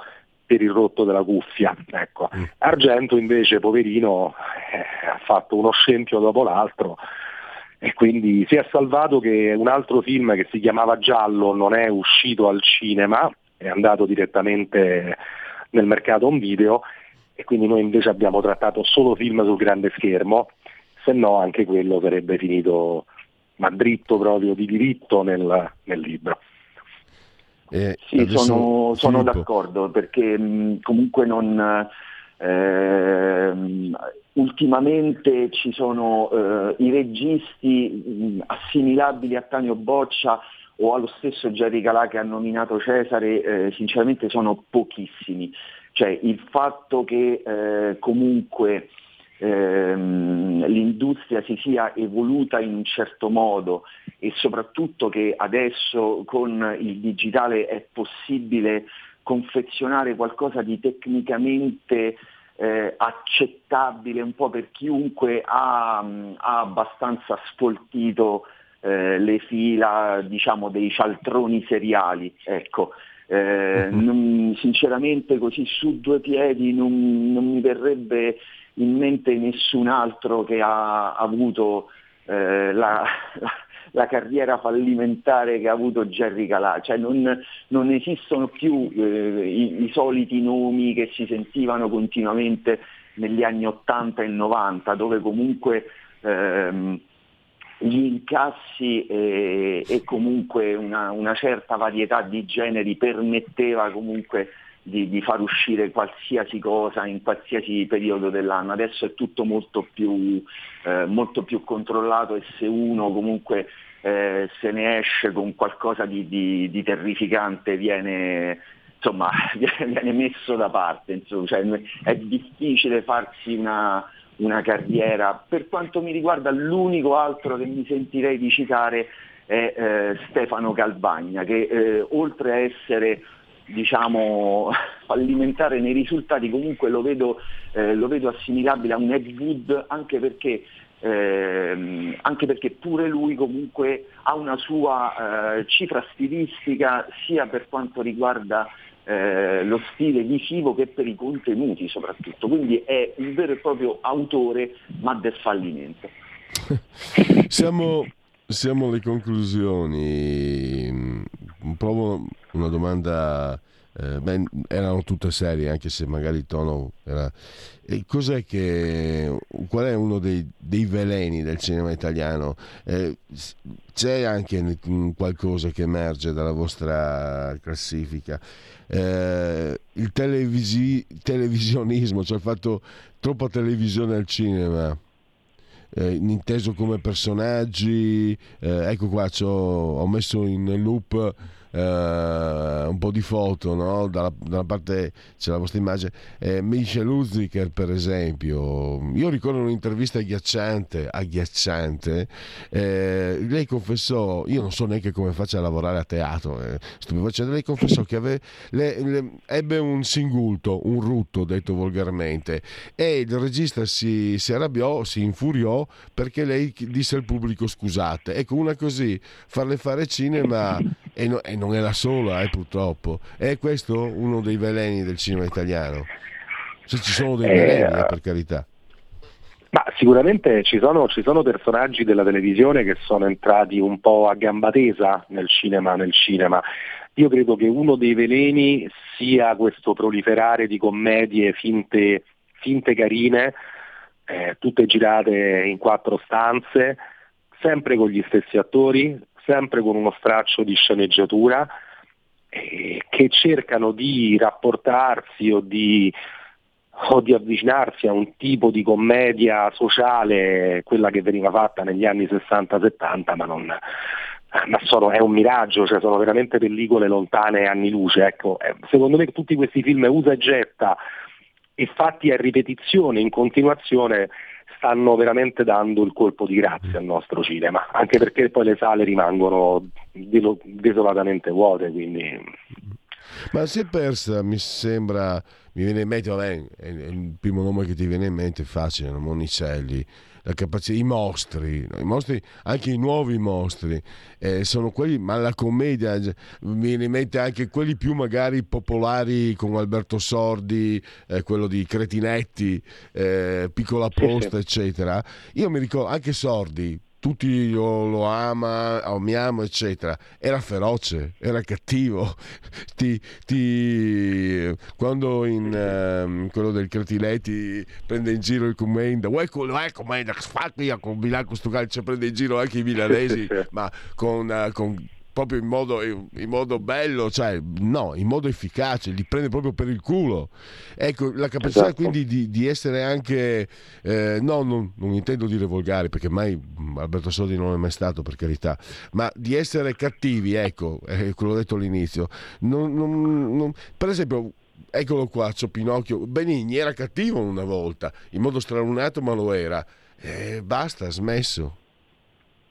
per il rotto della cuffia. Ecco. Mm. Argento invece, poverino, eh, ha fatto uno scempio dopo l'altro e quindi si è salvato che un altro film che si chiamava Giallo non è uscito al cinema, è andato direttamente nel mercato on video e quindi noi invece abbiamo trattato solo film sul grande schermo, se no anche quello sarebbe finito ma dritto proprio di diritto nel, nel libro. Eh, sì, sono, sono d'accordo perché mh, comunque non... Eh, ultimamente ci sono eh, i registi mh, assimilabili a Tanio Boccia o allo stesso Jerry Calà che ha nominato Cesare, eh, sinceramente sono pochissimi. Cioè il fatto che eh, comunque ehm, l'industria si sia evoluta in un certo modo e soprattutto che adesso con il digitale è possibile confezionare qualcosa di tecnicamente eh, accettabile un po' per chiunque ha, ha abbastanza spoltito eh, le fila diciamo, dei cialtroni seriali. Ecco. Eh, non, sinceramente così su due piedi non, non, mi verrebbe in mente nessun altro che ha avuto eh, la, la, la, carriera fallimentare che ha avuto Jerry Calà, cioè non, non esistono più eh, i, i, soliti nomi che si sentivano continuamente negli anni 80 e 90, dove comunque ehm, gli incassi e, e comunque una, una, certa varietà di generi permetteva comunque di, di, far uscire qualsiasi cosa in qualsiasi periodo dell'anno. Adesso è tutto molto più, eh, molto più controllato e se uno comunque eh, se ne esce con qualcosa di, di, di terrificante viene, insomma, viene, messo da parte. Insomma, cioè, è difficile farsi una, una carriera. Per quanto mi riguarda l'unico altro che mi sentirei di citare è eh, Stefano Calvagna, che eh, oltre a essere diciamo, fallimentare nei risultati comunque lo vedo, eh, lo vedo assimilabile a un Ed Wood anche perché eh, anche perché pure lui comunque ha una sua eh, cifra stilistica sia per quanto riguarda eh, lo stile visivo che per i contenuti soprattutto, quindi è un vero e proprio autore ma del fallimento. siamo, siamo alle conclusioni, provo una domanda eh, beh, erano tutte serie, anche se magari il tono era... Che... qual è uno dei, dei veleni del cinema italiano? Eh, c'è anche qualcosa che emerge dalla vostra classifica. Eh, il televisi- televisionismo, cioè il fatto troppa televisione al cinema. Eh, inteso come personaggi, eh, ecco qua ho messo in loop eh, un po' di foto, no? dalla, dalla, parte c'è la vostra immagine, eh, Michel Uziker per esempio, io ricordo un'intervista agghiacciante, agghiacciante. Eh, lei confessò, io non so neanche come faccia a lavorare a teatro, eh, stupefacente, lei confessò che ave, le, le, ebbe un singulto, un rutto detto volgarmente e il regista si, si arrabbiò, si infuriò perché lei disse al pubblico scusate, ecco una così, farle fare cinema e, no, e non è la sola, eh, purtroppo. È questo uno dei veleni del cinema italiano? Se ci sono dei veleni, eh, per carità. Ma sicuramente ci sono, ci sono, personaggi della televisione che sono entrati un po' a gamba tesa nel cinema, nel cinema. Io credo che uno dei veleni sia questo proliferare di commedie finte, finte carine, eh, tutte girate in quattro stanze, sempre con gli stessi attori, sempre con uno straccio di sceneggiatura, eh, che cercano di rapportarsi o di, o di avvicinarsi a un tipo di commedia sociale, quella che veniva fatta negli anni 60-70, ma non, ma sono, è un miraggio, cioè sono veramente pellicole lontane anni luce. Ecco, eh, secondo me tutti questi film usa e getta e fatti a ripetizione, in continuazione, stanno veramente dando il colpo di grazia al nostro cinema, anche perché poi le sale rimangono desolatamente vuote. Quindi... Ma si è persa, mi sembra, mi viene in mente, vabbè, il primo nome che ti viene in mente è facile, Monicelli la capacità, i mostri, i mostri, anche i nuovi mostri, eh, sono quelli, ma la commedia mi viene in mente anche quelli più magari popolari con Alberto Sordi, eh, quello di Cretinetti, eh, Piccola Posta, eccetera. Io mi ricordo anche Sordi, tutti lo, lo ama, amiamo, eccetera. Era feroce, era cattivo. Ti, ti, quando in uh, quello del Cretinetti prende in giro il commenda, vuoi quello è commenda, fatti a combinare questo calcio, prende in giro anche i milanesi, ma con, uh, con proprio in modo, in modo, bello, cioè no, in modo efficace, li prende proprio per il culo. Ecco, la capacità esatto. quindi di, di, essere anche, eh, no, non, non, intendo dire volgari, perché mai Alberto Sodi non è mai stato, per carità, ma di essere cattivi, ecco, eh, quello detto all'inizio. Non, non, per esempio, eccolo qua, c'ho Pinocchio, Benigni era cattivo una volta, in modo stralunato, ma lo era. Eh, basta, smesso.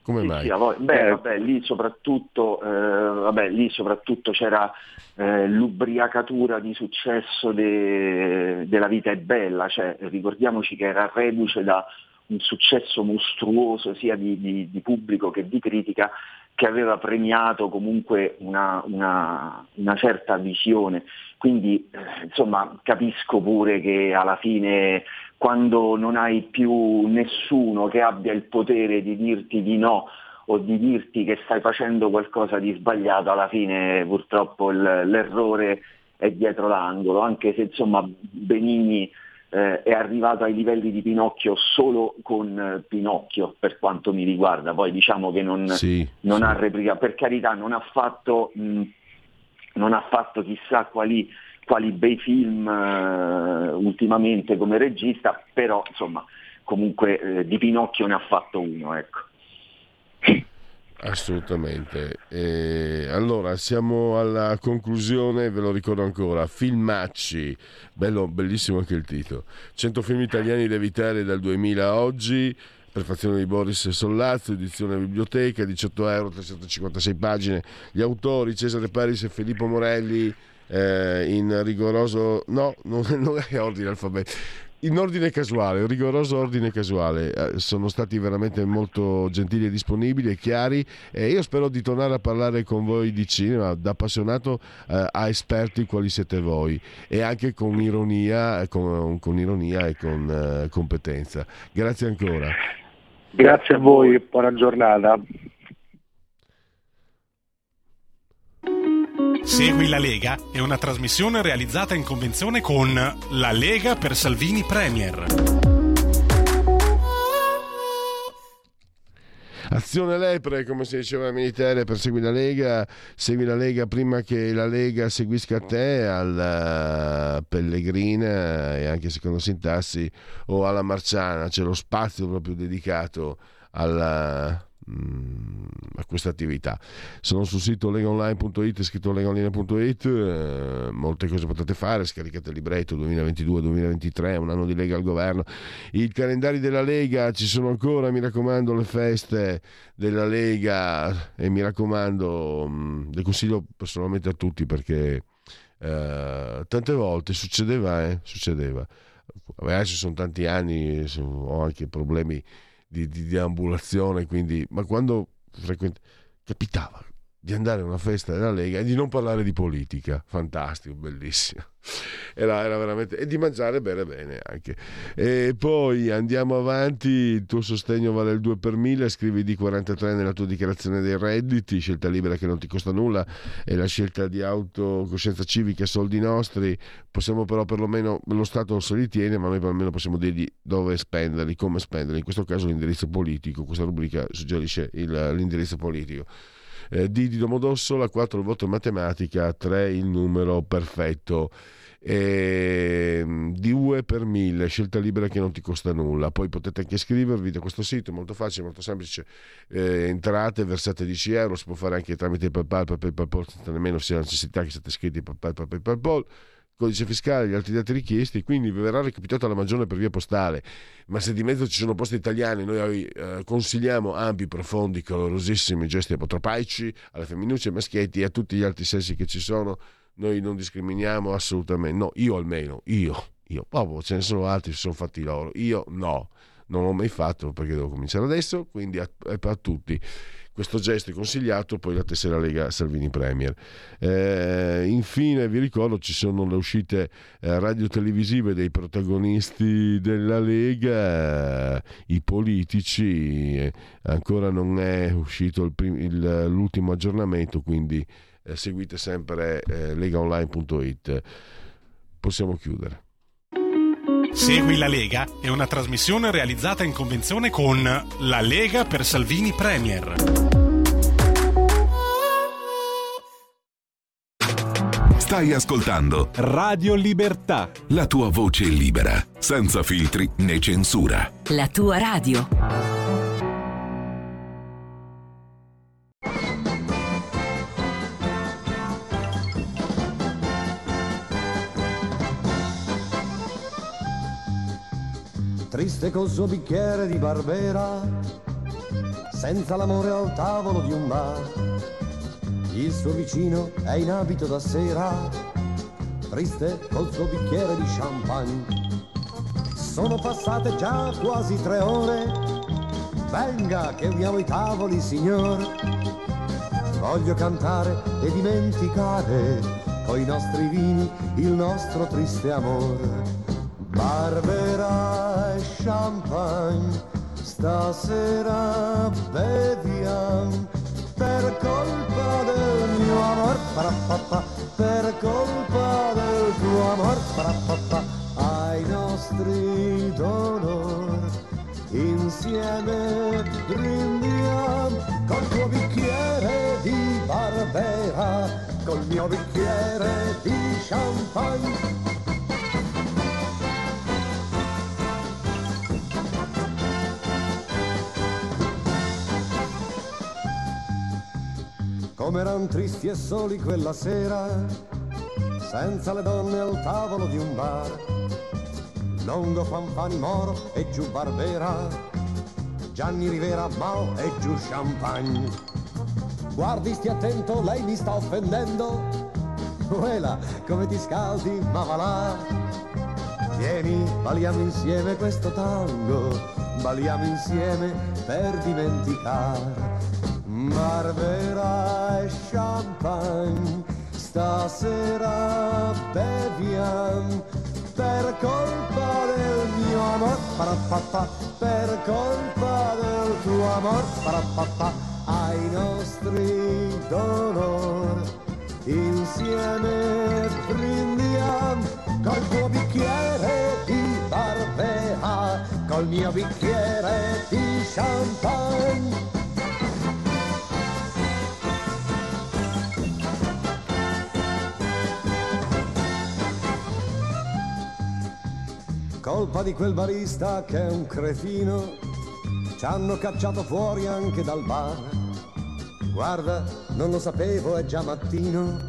Come mai? Sì, sì, beh, eh. vabbè, lì soprattutto, eh, vabbè, lì soprattutto c'era eh, l'ubriacatura di successo de, della vita è bella, cioè, ricordiamoci che era reduce da un successo mostruoso sia di, di, di pubblico che di critica che aveva premiato comunque una, una, una certa visione. Quindi eh, insomma capisco pure che alla fine quando non hai più nessuno che abbia il potere di dirti di no o di dirti che stai facendo qualcosa di sbagliato, alla fine purtroppo l'errore è dietro l'angolo, anche se insomma Benigni eh, è arrivato ai livelli di Pinocchio solo con eh, Pinocchio per quanto mi riguarda, poi diciamo che non, sì, non sì. ha replicato, per carità non ha fatto, mh, non ha fatto chissà quali quali bei film eh, ultimamente come regista, però insomma comunque eh, di Pinocchio ne ha fatto uno. Ecco. Assolutamente. E allora siamo alla conclusione, ve lo ricordo ancora, Filmacci, Bello, bellissimo anche il titolo. 100 film italiani da evitare dal 2000 a oggi, prefazione di Boris Sollazzo, edizione biblioteca, 18 euro, 356 pagine. Gli autori Cesare Paris e Filippo Morelli eh, in rigoroso... No, non, non è ordine alfabetico in ordine casuale, rigoroso ordine casuale, eh, sono stati veramente molto gentili e disponibili e chiari e io spero di tornare a parlare con voi di cinema, da appassionato eh, a esperti quali siete voi e anche con ironia, con, con ironia e con eh, competenza. Grazie ancora. Grazie a voi, buona giornata. Segui la Lega è una trasmissione realizzata in convenzione con La Lega per Salvini Premier. Azione Lepre, come si diceva ai militari, persegui la Lega, segui la Lega prima che la Lega seguisca te alla Pellegrina e anche secondo Sintassi o alla Marciana, c'è lo spazio proprio dedicato alla a questa attività. Sono sul sito legaonline.it, scritto legaonline.it, eh, molte cose potete fare, scaricate il libretto 2022-2023, un anno di Lega al governo. I calendari della Lega ci sono ancora, mi raccomando, le feste della Lega e mi raccomando, mh, mm, le consiglio personalmente a tutti perché eh, tante volte succedeva, eh, succedeva. Adesso sono tanti anni, ho anche problemi di, di, di ambulazione, quindi, ma quando frequent... di andare a una festa della Lega e di non parlare di politica, fantastico, bellissimo. Era, era, veramente e di mangiare bene bene anche. E poi andiamo avanti, il tuo sostegno vale il 2 per 1000, scrivi di 43 nella tua dichiarazione dei redditi, scelta libera che non ti costa nulla e la scelta di autocoscienza civica, soldi nostri, possiamo però perlomeno, lo Stato se li tiene, ma noi almeno possiamo dirgli dove spenderli, come spenderli, in questo caso l'indirizzo politico, questa rubrica suggerisce il, l'indirizzo politico eh, D di Domodossola, 4 il voto in matematica, 3 il numero perfetto. E, ehm, di UE per 1000 scelta libera che non ti costa nulla. Poi potete anche iscrivervi da questo sito molto facile molto semplice. Eh, entrate versate 10 euro si può fare anche tramite PayPal PayPal, PayPal nemmeno sia necessità che siate iscritti PayPal PayPal, PayPal codice fiscale e gli altri dati richiesti, quindi verrà recapitata la maggiore per via postale. Ma se di mezzo ci sono posti italiani, noi eh, consigliamo ampi, profondi, calorosissimi gesti apotropaici alle femminucce, ai maschietti e a tutti gli altri sessi che ci sono. Noi non discriminiamo assolutamente, no, io almeno, io, io, oh, ce ne sono altri, sono fatti loro, io no, non l'ho mai fatto perché devo cominciare adesso, quindi è per tutti questo gesto è consigliato, poi la tessera Lega Salvini Premier. Eh, infine vi ricordo ci sono le uscite eh, radio-televisive dei protagonisti della Lega, eh, i politici, eh, ancora non è uscito prim- il, l'ultimo aggiornamento, quindi eh, seguite sempre eh, legaonline.it. Possiamo chiudere. Segui la Lega è una trasmissione realizzata in convenzione con La Lega per Salvini Premier. Stai ascoltando Radio Libertà. La tua voce libera, senza filtri né censura. La tua radio. triste col suo bicchiere di barbera, senza l'amore al tavolo di un bar. Il suo vicino è in abito da sera, triste col suo bicchiere di champagne. Sono passate già quasi tre ore, venga che uniamo i tavoli, signor. Voglio cantare e dimenticare coi nostri vini il nostro triste amore. Barbera e champagne, stasera beviamo per colpa del mio amor, parapapà, per colpa del tuo amor, parapapà, ai nostri dolor. Insieme brindiamo col tuo bicchiere di barbera, col mio bicchiere di champagne come eran tristi e soli quella sera, senza le donne al tavolo di un bar. Longo Fanfani Moro e giù Barbera, Gianni Rivera Mao e giù Champagne. Guardi, stia attento, lei mi sta offendendo. Quella, come ti scaldi, ma va là. Vieni, balliamo insieme questo tango, balliamo insieme per dimenticare Barbera e champagne, stasera beviam. Per colpa del mio amor, parapapà, per colpa del tuo amor, parapapà, ai nostri dolor insieme brindiam col tuo bicchiere di barbea, col mio bicchiere di champagne. Colpa di quel barista che è un cretino, ci hanno cacciato fuori anche dal bar. Guarda, non lo sapevo, è già mattino,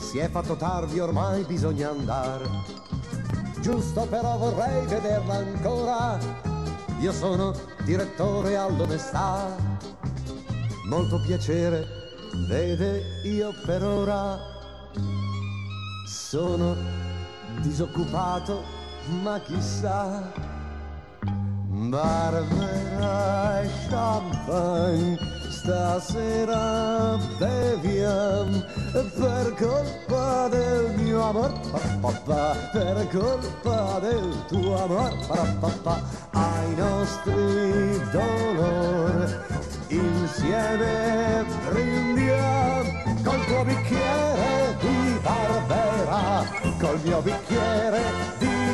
si è fatto tardi, ormai bisogna andare. Giusto però vorrei vederla ancora, io sono direttore all'onestà. Molto piacere, vede, io per ora sono disoccupato ma chissà Barbera e champagne stasera beviam per colpa del mio amor papà, per colpa del tuo amor papà, ai nostri dolor. Insieme brindiam col tuo bicchiere di Barbera col mio bicchiere di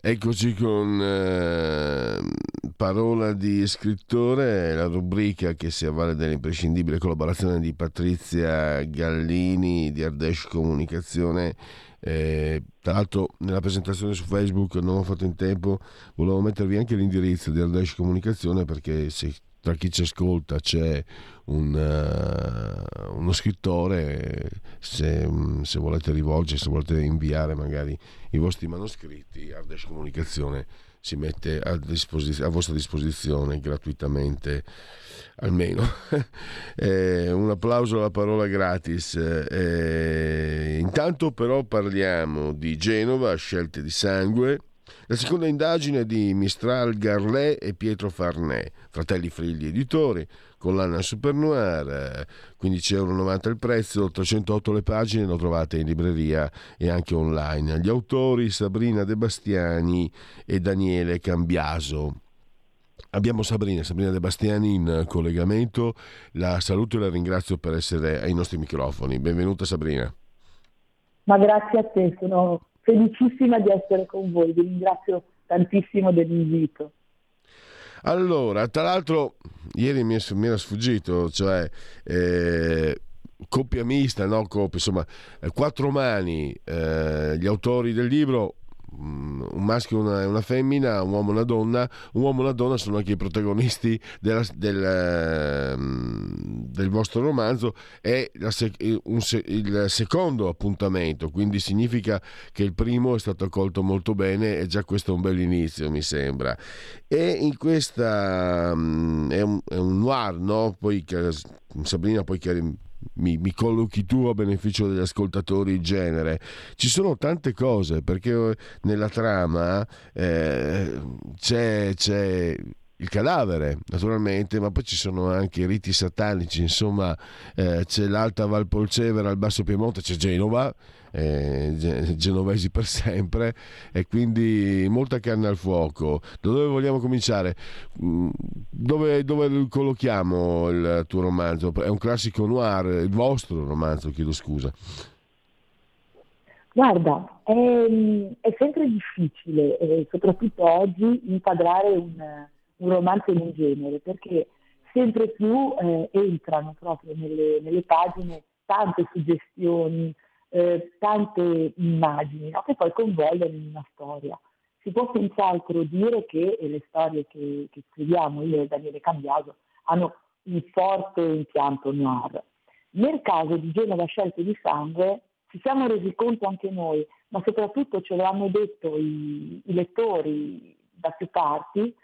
Eccoci con eh, Parola di scrittore, la rubrica che si avvale dell'imprescindibile collaborazione di Patrizia Gallini di Ardesh Comunicazione. Eh, tra l'altro nella presentazione su Facebook non ho fatto in tempo, volevo mettervi anche l'indirizzo di Ardesh Comunicazione perché se tra chi ci ascolta c'è un, uh, uno scrittore, se, se, volete rivolgere, se volete inviare magari i vostri manoscritti, Ardesh Comunicazione si mette a, disposiz- a vostra disposizione gratuitamente almeno. Eh, un applauso alla parola gratis. Eh, intanto però parliamo di Genova scelte di sangue la seconda indagine di Mistral Garlet e Pietro Farnè, fratelli Frigli editori, collana Super Noir, 15,90 euro il prezzo, 308 le pagine, lo trovate in libreria e anche online. Gli autori Sabrina De Bastiani e Daniele Cambiaso. Abbiamo Sabrina, Sabrina De Bastiani in collegamento, la saluto e la ringrazio per essere ai nostri microfoni. Benvenuta Sabrina. Ma grazie a te, sono felicissima di essere con voi, vi ringrazio tantissimo dell'invito. Allora, tra l'altro, ieri mi, mi era sfuggito, cioè eh, coppia mista, no? Coppia, insomma, eh, quattro mani, eh, gli autori del libro un maschio e una, una, femmina, un uomo e una donna, un uomo e una donna sono anche i protagonisti della, del, ehm, del, vostro romanzo, è se, un, il secondo appuntamento, quindi significa che il primo è stato accolto molto bene e già questo è un bel inizio mi sembra. E in questa mm, è un, è un noir, no? Poi Sabrina poi mi, mi, collochi tu a beneficio degli ascoltatori in genere. Ci sono tante cose perché eh, nella trama eh, c'è, c'è il cadavere, naturalmente, ma poi ci sono anche i riti satanici, insomma, eh, c'è l'Alta Valpolcevera, il Basso Piemonte, c'è Genova, eh, genovesi per sempre e quindi molta carne al fuoco. Da dove vogliamo cominciare? Mm, dove, dove collochiamo il tuo romanzo? È un classico noir, il vostro romanzo, chiedo scusa. Guarda, è, è sempre difficile, eh, soprattutto oggi, inquadrare un, un, romanzo in genere, perché sempre più eh, entrano proprio nelle, nelle pagine tante suggestioni, eh, tante immagini no? che poi convogliano in una storia. Si può senz'altro dire che le storie che, che scriviamo, io e Daniele Cambiaso, hanno un forte impianto noir. Nel caso di Genova Scelte di Sangue ci siamo resi conto anche noi, ma soprattutto ce l'hanno detto i, i lettori da più parti,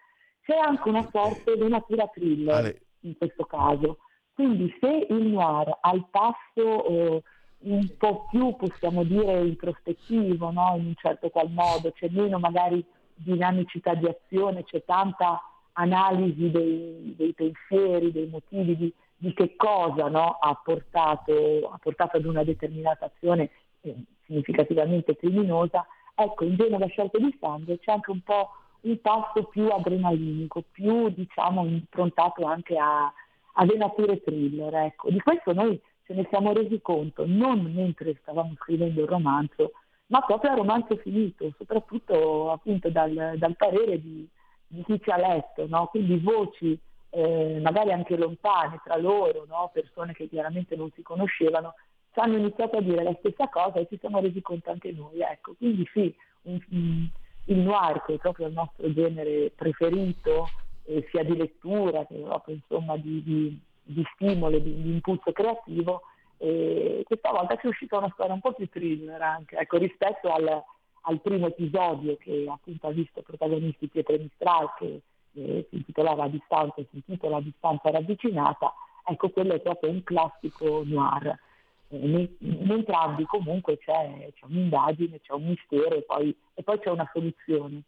c'è anche una sorta di natura thriller in questo caso. Quindi se il noir ha il passo eh, un po' più, possiamo dire, introspettivo, no? in un certo qual modo, c'è meno magari dinamicità di azione, c'è tanta analisi dei, dei pensieri, dei motivi di, di che cosa no, ha, portato, ha, portato, ad una determinata azione eh, significativamente criminosa, ecco, in Genova scelta di sangue c'è anche un po' un tasto più adrenalinico, più diciamo improntato anche a, a venature thriller. Ecco. Di questo noi ce ne siamo resi conto non mentre stavamo scrivendo il romanzo, ma proprio a romanzo finito, soprattutto appunto dal, dal parere di, di, chi ci ha letto, no? quindi voci eh, magari anche lontane tra loro, no? persone che chiaramente non si conoscevano, ci hanno iniziato a dire la stessa cosa e ci siamo resi conto anche noi. Ecco, quindi sì, un, un, il noir che è proprio il nostro genere preferito, eh, sia di lettura che proprio insomma di, di, di stimolo, di, di, impulso creativo, e questa volta è uscita una storia un po' più thriller anche, ecco, rispetto al, al primo episodio che appunto ha visto protagonisti Pietro Mistral che eh, si intitolava A distanza, si intitola distanza ravvicinata, ecco quello è proprio un classico noir. In entrambi comunque c'è, c'è, un'indagine, c'è un mistero e poi, e poi c'è una soluzione,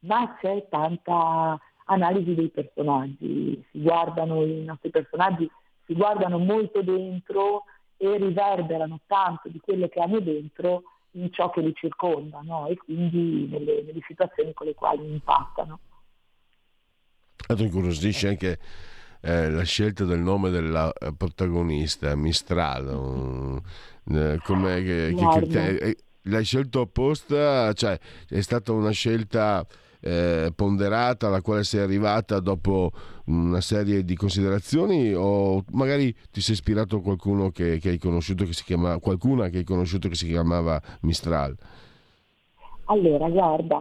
ma c'è tanta analisi dei personaggi, si guardano i nostri personaggi, si guardano molto dentro e riverberano tanto di quello che hanno dentro in ciò che li circonda no? e quindi nelle, nelle, situazioni con le quali impattano. Tu incuriosisce anche eh, la scelta del nome della eh, protagonista, Mistral. Um, eh, com'è che, che, che, eh, l'hai scelto apposta? Cioè, è stata una scelta eh, ponderata alla quale sei arrivata dopo una serie di considerazioni o magari ti sei ispirato a qualcuno che, che hai conosciuto che si chiama qualcuna che hai conosciuto che si chiamava Mistral? Allora, guarda,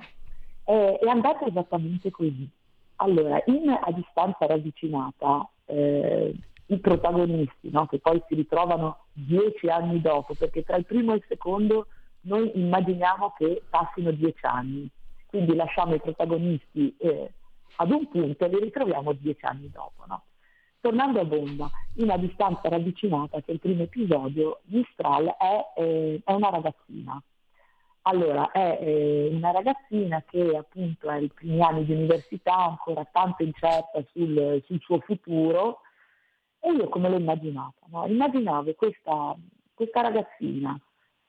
è andata esattamente così. Allora, in A distanza ravvicinata, eh, i protagonisti, no, che poi si ritrovano dieci anni dopo, perché tra il primo e il secondo noi immaginiamo che passino dieci anni, quindi lasciamo i protagonisti eh, ad un punto e li ritroviamo dieci anni dopo. No? Tornando a Bomba, in A distanza ravvicinata, che è il primo episodio, Mistral è, eh, è una ragazzina, allora, è eh, una ragazzina che appunto è ai primi anni di università, ancora tanto incerta sul, sul suo futuro, e io come l'ho immaginata? No? Immaginavo questa, questa ragazzina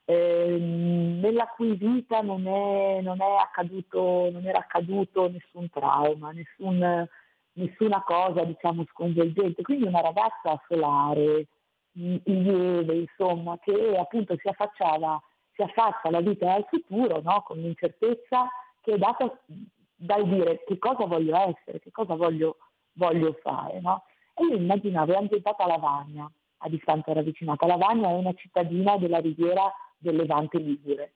eh, nella cui vita non, è, non, è accaduto, non, era accaduto nessun trauma, nessun, nessuna cosa diciamo sconvolgente, quindi una ragazza solare, lieve, insomma, che appunto si affacciava si affaccia alla vita al futuro no? con l'incertezza che è data dal dire che cosa voglio essere, che cosa voglio, voglio fare. No? E io immaginavo, è ambientata a Lavagna, a distanza ravvicinata. Lavagna è una cittadina della riviera del Levante Ligure.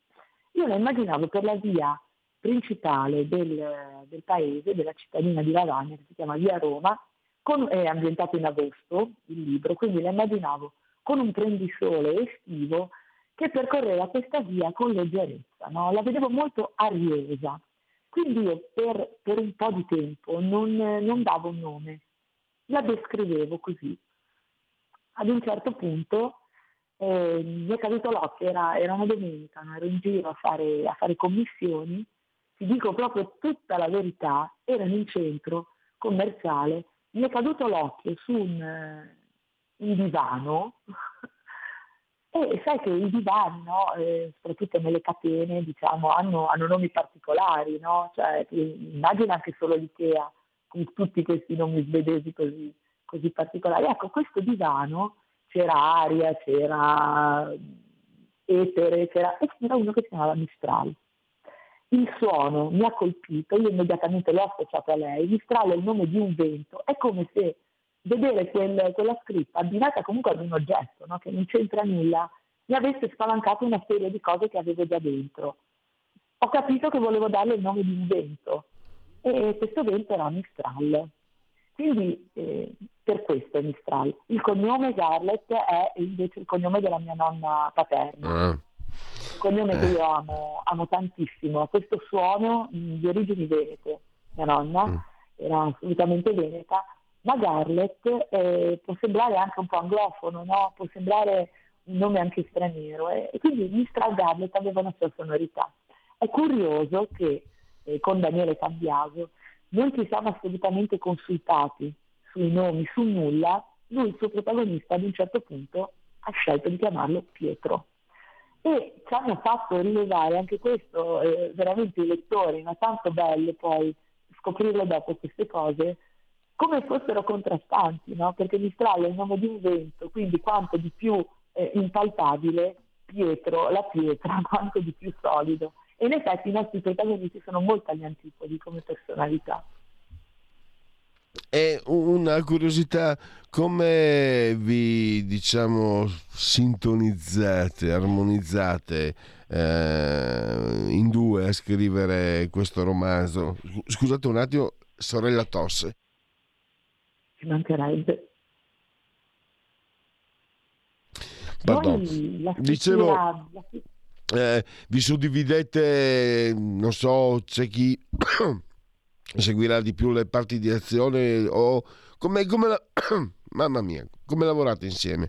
Io la immaginavo per la via principale del, del, paese, della cittadina di Lavagna, che si chiama Via Roma, con, è ambientato in agosto il libro, quindi la immaginavo con un prendisole estivo che percorreva questa via con leggerezza, no? la vedevo molto ariosa. Quindi io per, per un po' di tempo non, non, davo un nome, la descrivevo così. Ad un certo punto eh, mi è caduto l'occhio, era, era una domenica, ero in giro a fare, a fare commissioni, ti dico proprio tutta la verità, ero in un centro commerciale, mi è caduto l'occhio su un, un divano e sai che i divani, no, eh, soprattutto nelle catene, diciamo, hanno, hanno nomi particolari, no? Cioè, immagina anche solo l'IKEA, con tutti questi nomi svedesi così, così particolari. Ecco, questo divano c'era aria, c'era etere, c'era, e c'era uno che si chiamava Mistral. Il suono mi ha colpito, io immediatamente l'ho associato a lei. Mistral è il nome di un vento, è come se vedere quel, quella scritta abbinata comunque ad un oggetto no? che non c'entra nulla, mi avesse spalancato una serie di cose che avevo già dentro. Ho capito che volevo darle il nome di un vento e questo vento era Mistral. Quindi eh, per questo è Mistral. Il cognome Garlet è invece il cognome della mia nonna paterna. Uh. Un cognome che io amo, amo tantissimo. Questo suono di origini venete. Mia nonna uh. era assolutamente veneta ma Garlet eh, può sembrare anche un po' anglofono, no? può sembrare un nome anche straniero eh? e quindi Mistral Garlet aveva una sua sonorità. È curioso che eh, con Daniele Cambiaso non ci siamo assolutamente consultati sui nomi, su nulla, lui, il suo protagonista, ad un certo punto ha scelto di chiamarlo Pietro. E ci hanno fatto rilevare anche questo, eh, veramente i lettori, ma tanto bello poi scoprirle dopo queste cose, come fossero contrastanti, no? perché Mistral è il nome di un vento, quindi quanto di più eh, impalpabile, Pietro, la pietra, quanto di più solido. E in effetti i nostri protagonisti sono molto agli antipodi come personalità. È una curiosità, come vi diciamo sintonizzate, armonizzate eh, in due a scrivere questo romanzo? Scusate un attimo, sorella tosse. Ci mancherebbe. Pardon. Dicevo, eh, vi suddividete, non so, c'è chi seguirà di più le parti di azione o come, come la... mamma mia, come lavorate insieme?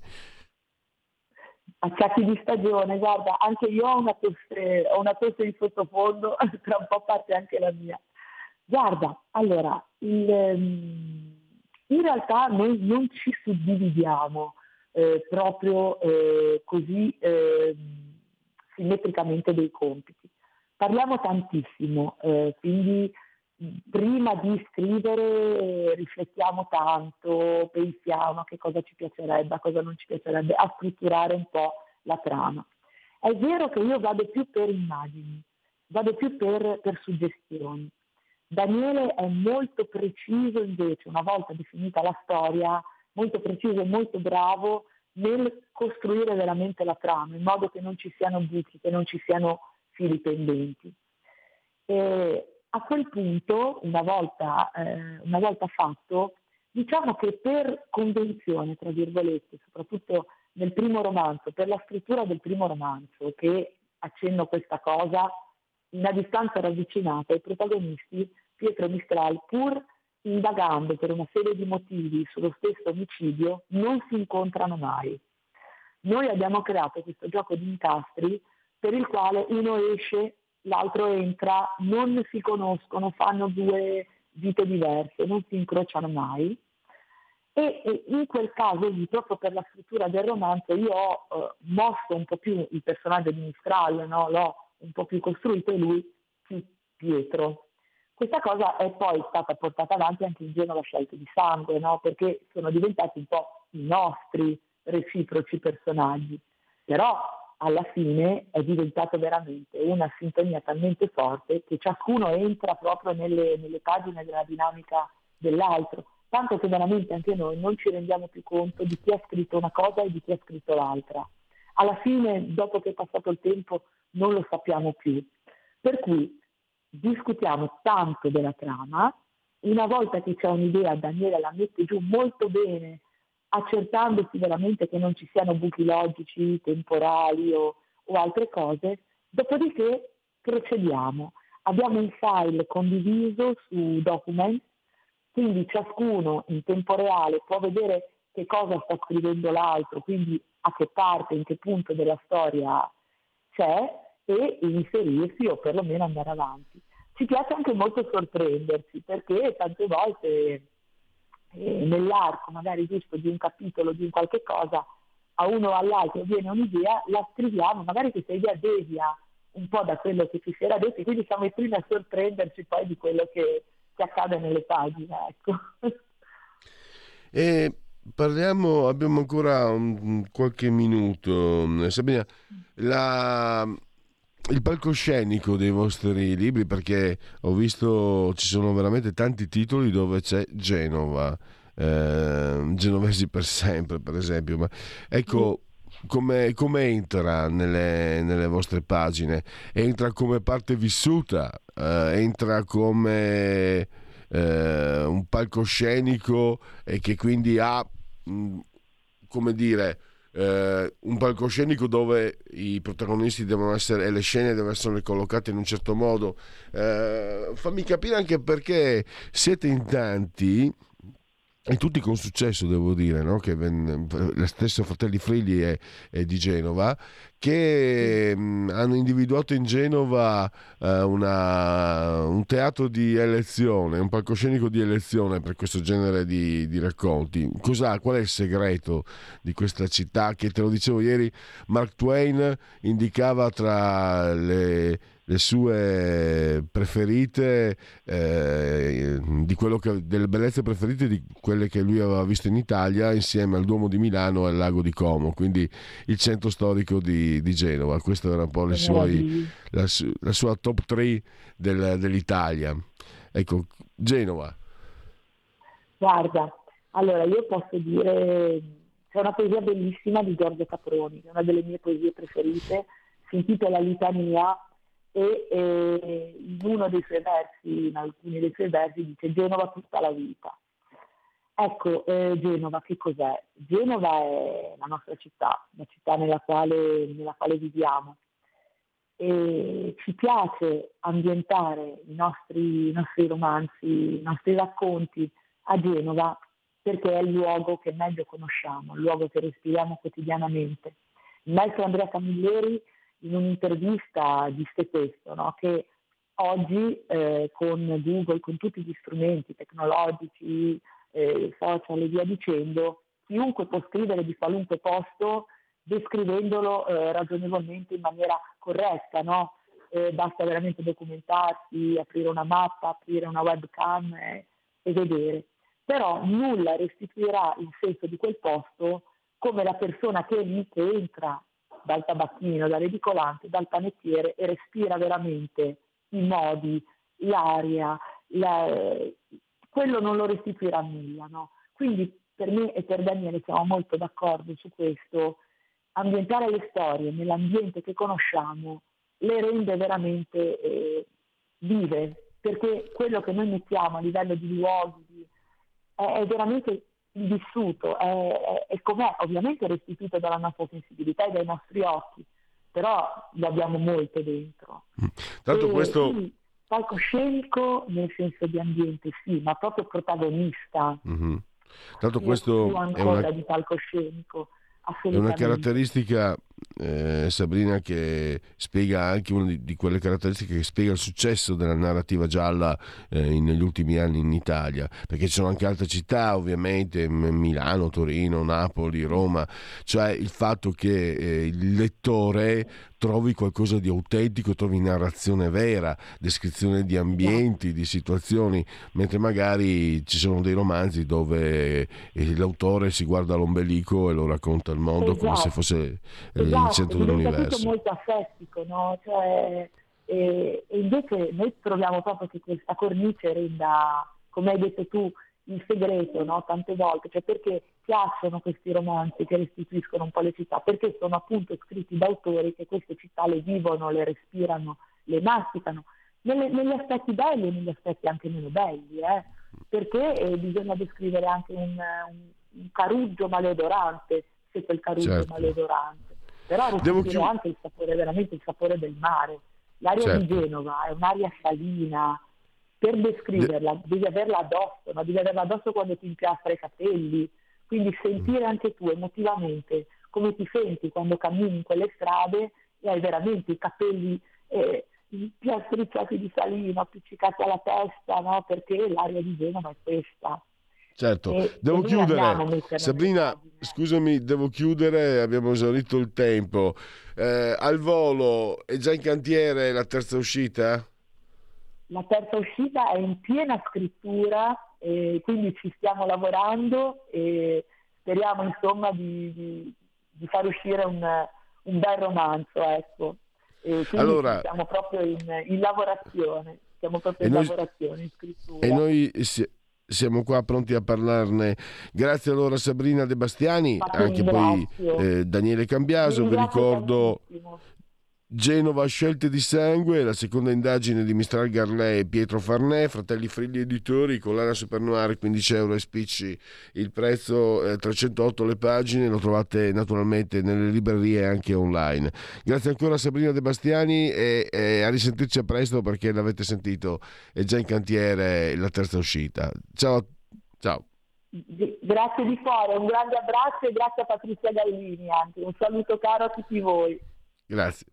Acciacchi di stagione, guarda, anche io ho una tosse, ho una tosse in sottofondo, tra un po' parte anche la mia. Guarda, allora, il, ehm, in realtà noi non ci suddividiamo eh, proprio eh, così eh, simmetricamente dei compiti. Parliamo tantissimo, eh, quindi prima di scrivere riflettiamo tanto, pensiamo a che cosa ci piacerebbe, a cosa non ci piacerebbe, a strutturare un po' la trama. È vero che io vado più per immagini, vado più per, per suggestioni. Daniele è molto preciso invece, una volta definita la storia, molto preciso e molto bravo nel costruire veramente la trama, in modo che non ci siano buchi, che non ci siano fili pendenti. E a quel punto, una volta, eh, una volta fatto, diciamo che per convenzione, tra virgolette, soprattutto nel primo romanzo, per la scrittura del primo romanzo, che accenno questa cosa, in a distanza ravvicinata, i protagonisti, Pietro Mistral, pur indagando per una serie di motivi sullo stesso omicidio, non si incontrano mai. Noi abbiamo creato questo gioco di incastri per il quale uno esce, l'altro entra, non si conoscono, fanno due vite diverse, non si incrociano mai. E, in quel caso lì, proprio per la scrittura del romanzo, io ho eh, mosso un po' più il personaggio di Mistral, no? l'ho un po' più costruito e lui Pietro. Questa cosa è poi stata portata avanti anche in Genova Scelte di Sangue, no? perché sono diventati un po' i nostri reciproci personaggi. Però alla fine è diventato veramente una sintonia talmente forte che ciascuno entra proprio nelle, nelle pagine della dinamica dell'altro, tanto che veramente anche noi non ci rendiamo più conto di chi ha scritto una cosa e di chi ha scritto l'altra. Alla fine, dopo che è passato il tempo, non lo sappiamo più. Per cui discutiamo tanto della trama, una volta che c'è un'idea Daniela la mette giù molto bene, accertandosi veramente che non ci siano buchi logici, temporali o, o altre cose, dopodiché procediamo. Abbiamo un file condiviso su document, quindi ciascuno in tempo reale può vedere che cosa sta scrivendo l'altro, quindi a che parte, in che punto della storia c'è e inserirsi o perlomeno andare avanti. Ci piace anche molto sorprendersi perché tante volte eh, nell'arco magari giusto di un capitolo, di un qualche cosa, a uno o all'altro viene un'idea, la scriviamo, magari questa idea devia un po' da quello che ci si era detto, quindi siamo i primi a sorprenderci poi di quello che, che accade nelle pagine. Ecco. E parliamo, abbiamo ancora un, qualche minuto. Sabrina, la, il palcoscenico dei vostri libri perché ho visto ci sono veramente tanti titoli dove c'è Genova eh, genovesi per sempre per esempio ma ecco come, come entra nelle, nelle, vostre pagine? Entra come parte vissuta eh, entra come eh, un palcoscenico e che quindi ha mh, come dire eh, un palcoscenico dove i protagonisti devono essere e le scene devono essere collocate in un certo modo. Eh, fammi capire anche perché siete in tanti e tutti con successo devo dire, no? che lo stesso Fratelli Frigli è, è di Genova, che mh, hanno individuato in Genova eh, una, un teatro di elezione, un palcoscenico di elezione per questo genere di, di racconti. Cos'ha, qual è il segreto di questa città che, te lo dicevo ieri, Mark Twain indicava tra le le sue preferite, eh, di quello che, delle bellezze preferite di quelle che lui aveva visto in Italia insieme al Duomo di Milano e al Lago di Como, quindi il centro storico di, di Genova. Questa era un po' suoi, la, la, sua top 3 del, dell'Italia. Ecco, Genova. Guarda, allora io posso dire, c'è una poesia bellissima di Giorgio Caproni, una delle mie poesie preferite, si intitola Litania e eh, in uno dei suoi versi, in alcuni dei suoi versi, dice Genova tutta la vita. Ecco, eh, Genova che cos'è? Genova è la nostra città, la città nella quale, nella quale viviamo. E ci piace ambientare i nostri, i nostri romanzi, i nostri racconti a Genova perché è il luogo che meglio conosciamo, il luogo che respiriamo quotidianamente. Il maestro Andrea Camilleri in un'intervista disse questo, no? che oggi eh, con Google, con tutti gli strumenti tecnologici, eh, social e via dicendo, chiunque può scrivere di qualunque posto descrivendolo eh, ragionevolmente in maniera corretta, no? Basta veramente documentarsi, aprire una mappa, aprire una webcam e vedere. Però nulla restituirà il senso di quel posto come la persona che, che entra dal tabacchino, dall'edicolante, dal panettiere e respira veramente i modi, l'aria, la, quello non lo restituirà nulla. No? Quindi per me e per Daniele siamo molto d'accordo su questo, ambientare le storie nell'ambiente che conosciamo le rende veramente eh, vive, perché quello che noi mettiamo a livello di luoghi è, è veramente il vissuto è, è, è com'è, ovviamente restituito dalla nostra sensibilità e dai nostri occhi, però lo abbiamo molto dentro. Mm. Tanto e, questo... Quindi, palcoscenico nel senso di ambiente, sì, ma proprio protagonista. Mm-hmm. Tanto questo è una... di palcoscenico. È una caratteristica eh, Sabrina che spiega anche una di, di, quelle caratteristiche che spiega il successo della narrativa gialla eh, negli ultimi anni in Italia, perché ci sono anche altre città ovviamente, Milano, Torino, Napoli, Roma, cioè il fatto che eh, il lettore trovi qualcosa di autentico, trovi narrazione vera, descrizione di ambienti, di situazioni, mentre magari ci sono dei romanzi dove eh, l'autore si guarda l'ombelico e lo racconta il mondo esatto. come se esatto. fosse esatto, il centro dell'universo. È molto affettico, no? Cioè, e, e, invece noi troviamo proprio che questa cornice renda, come hai detto tu, il segreto, no? tante volte, cioè perché piacciono questi romanzi che restituiscono un po' le città, perché sono appunto scritti da autori che queste città le vivono, le respirano, le masticano, nelle, negli aspetti belli e negli aspetti anche meno belli, eh? perché eh, bisogna descrivere anche un, un, un caruggio maleodorante, se quel caruggio certo. maleodorante però respiri chiud- anche il sapore, veramente il sapore del mare. L'aria certo. di Genova è un'aria salina, per descriverla De- devi averla addosso, ma devi averla addosso quando ti impiastra i capelli, quindi sentire anche tu emotivamente come ti senti quando cammini in quelle strade e hai veramente i capelli eh, piastricciati di salino, appiccicati alla testa, no? perché l'aria di Genova è questa. Certo, e, devo chiudere. Sabrina, scusami, devo chiudere, abbiamo esaurito il tempo. Eh, al volo è già in cantiere la terza uscita? La terza uscita è in piena scrittura, e quindi ci stiamo lavorando e speriamo insomma di, di, di far uscire un, un, bel romanzo. Ecco. E allora, siamo proprio in, in lavorazione, siamo proprio in noi, lavorazione, in scrittura. E noi siamo qua pronti a parlarne. Grazie allora Sabrina De Bastiani, anche poi eh, Daniele Cambiaso, vi ricordo Genova Scelte di Sangue, la seconda indagine di Mistral Garlè e Pietro Farnè, Fratelli Frilli Editori, collana Supernoire 15 euro e spicci il prezzo, eh, 308 le pagine, lo trovate naturalmente nelle librerie e anche online. Grazie ancora a Sabrina De Bastiani e, e a risentirci a presto perché l'avete sentito, è già in cantiere la terza uscita. Ciao, ciao. Grazie di cuore, un grande abbraccio e grazie a Patrizia Gallini anche. Un saluto caro a tutti voi. Grazie.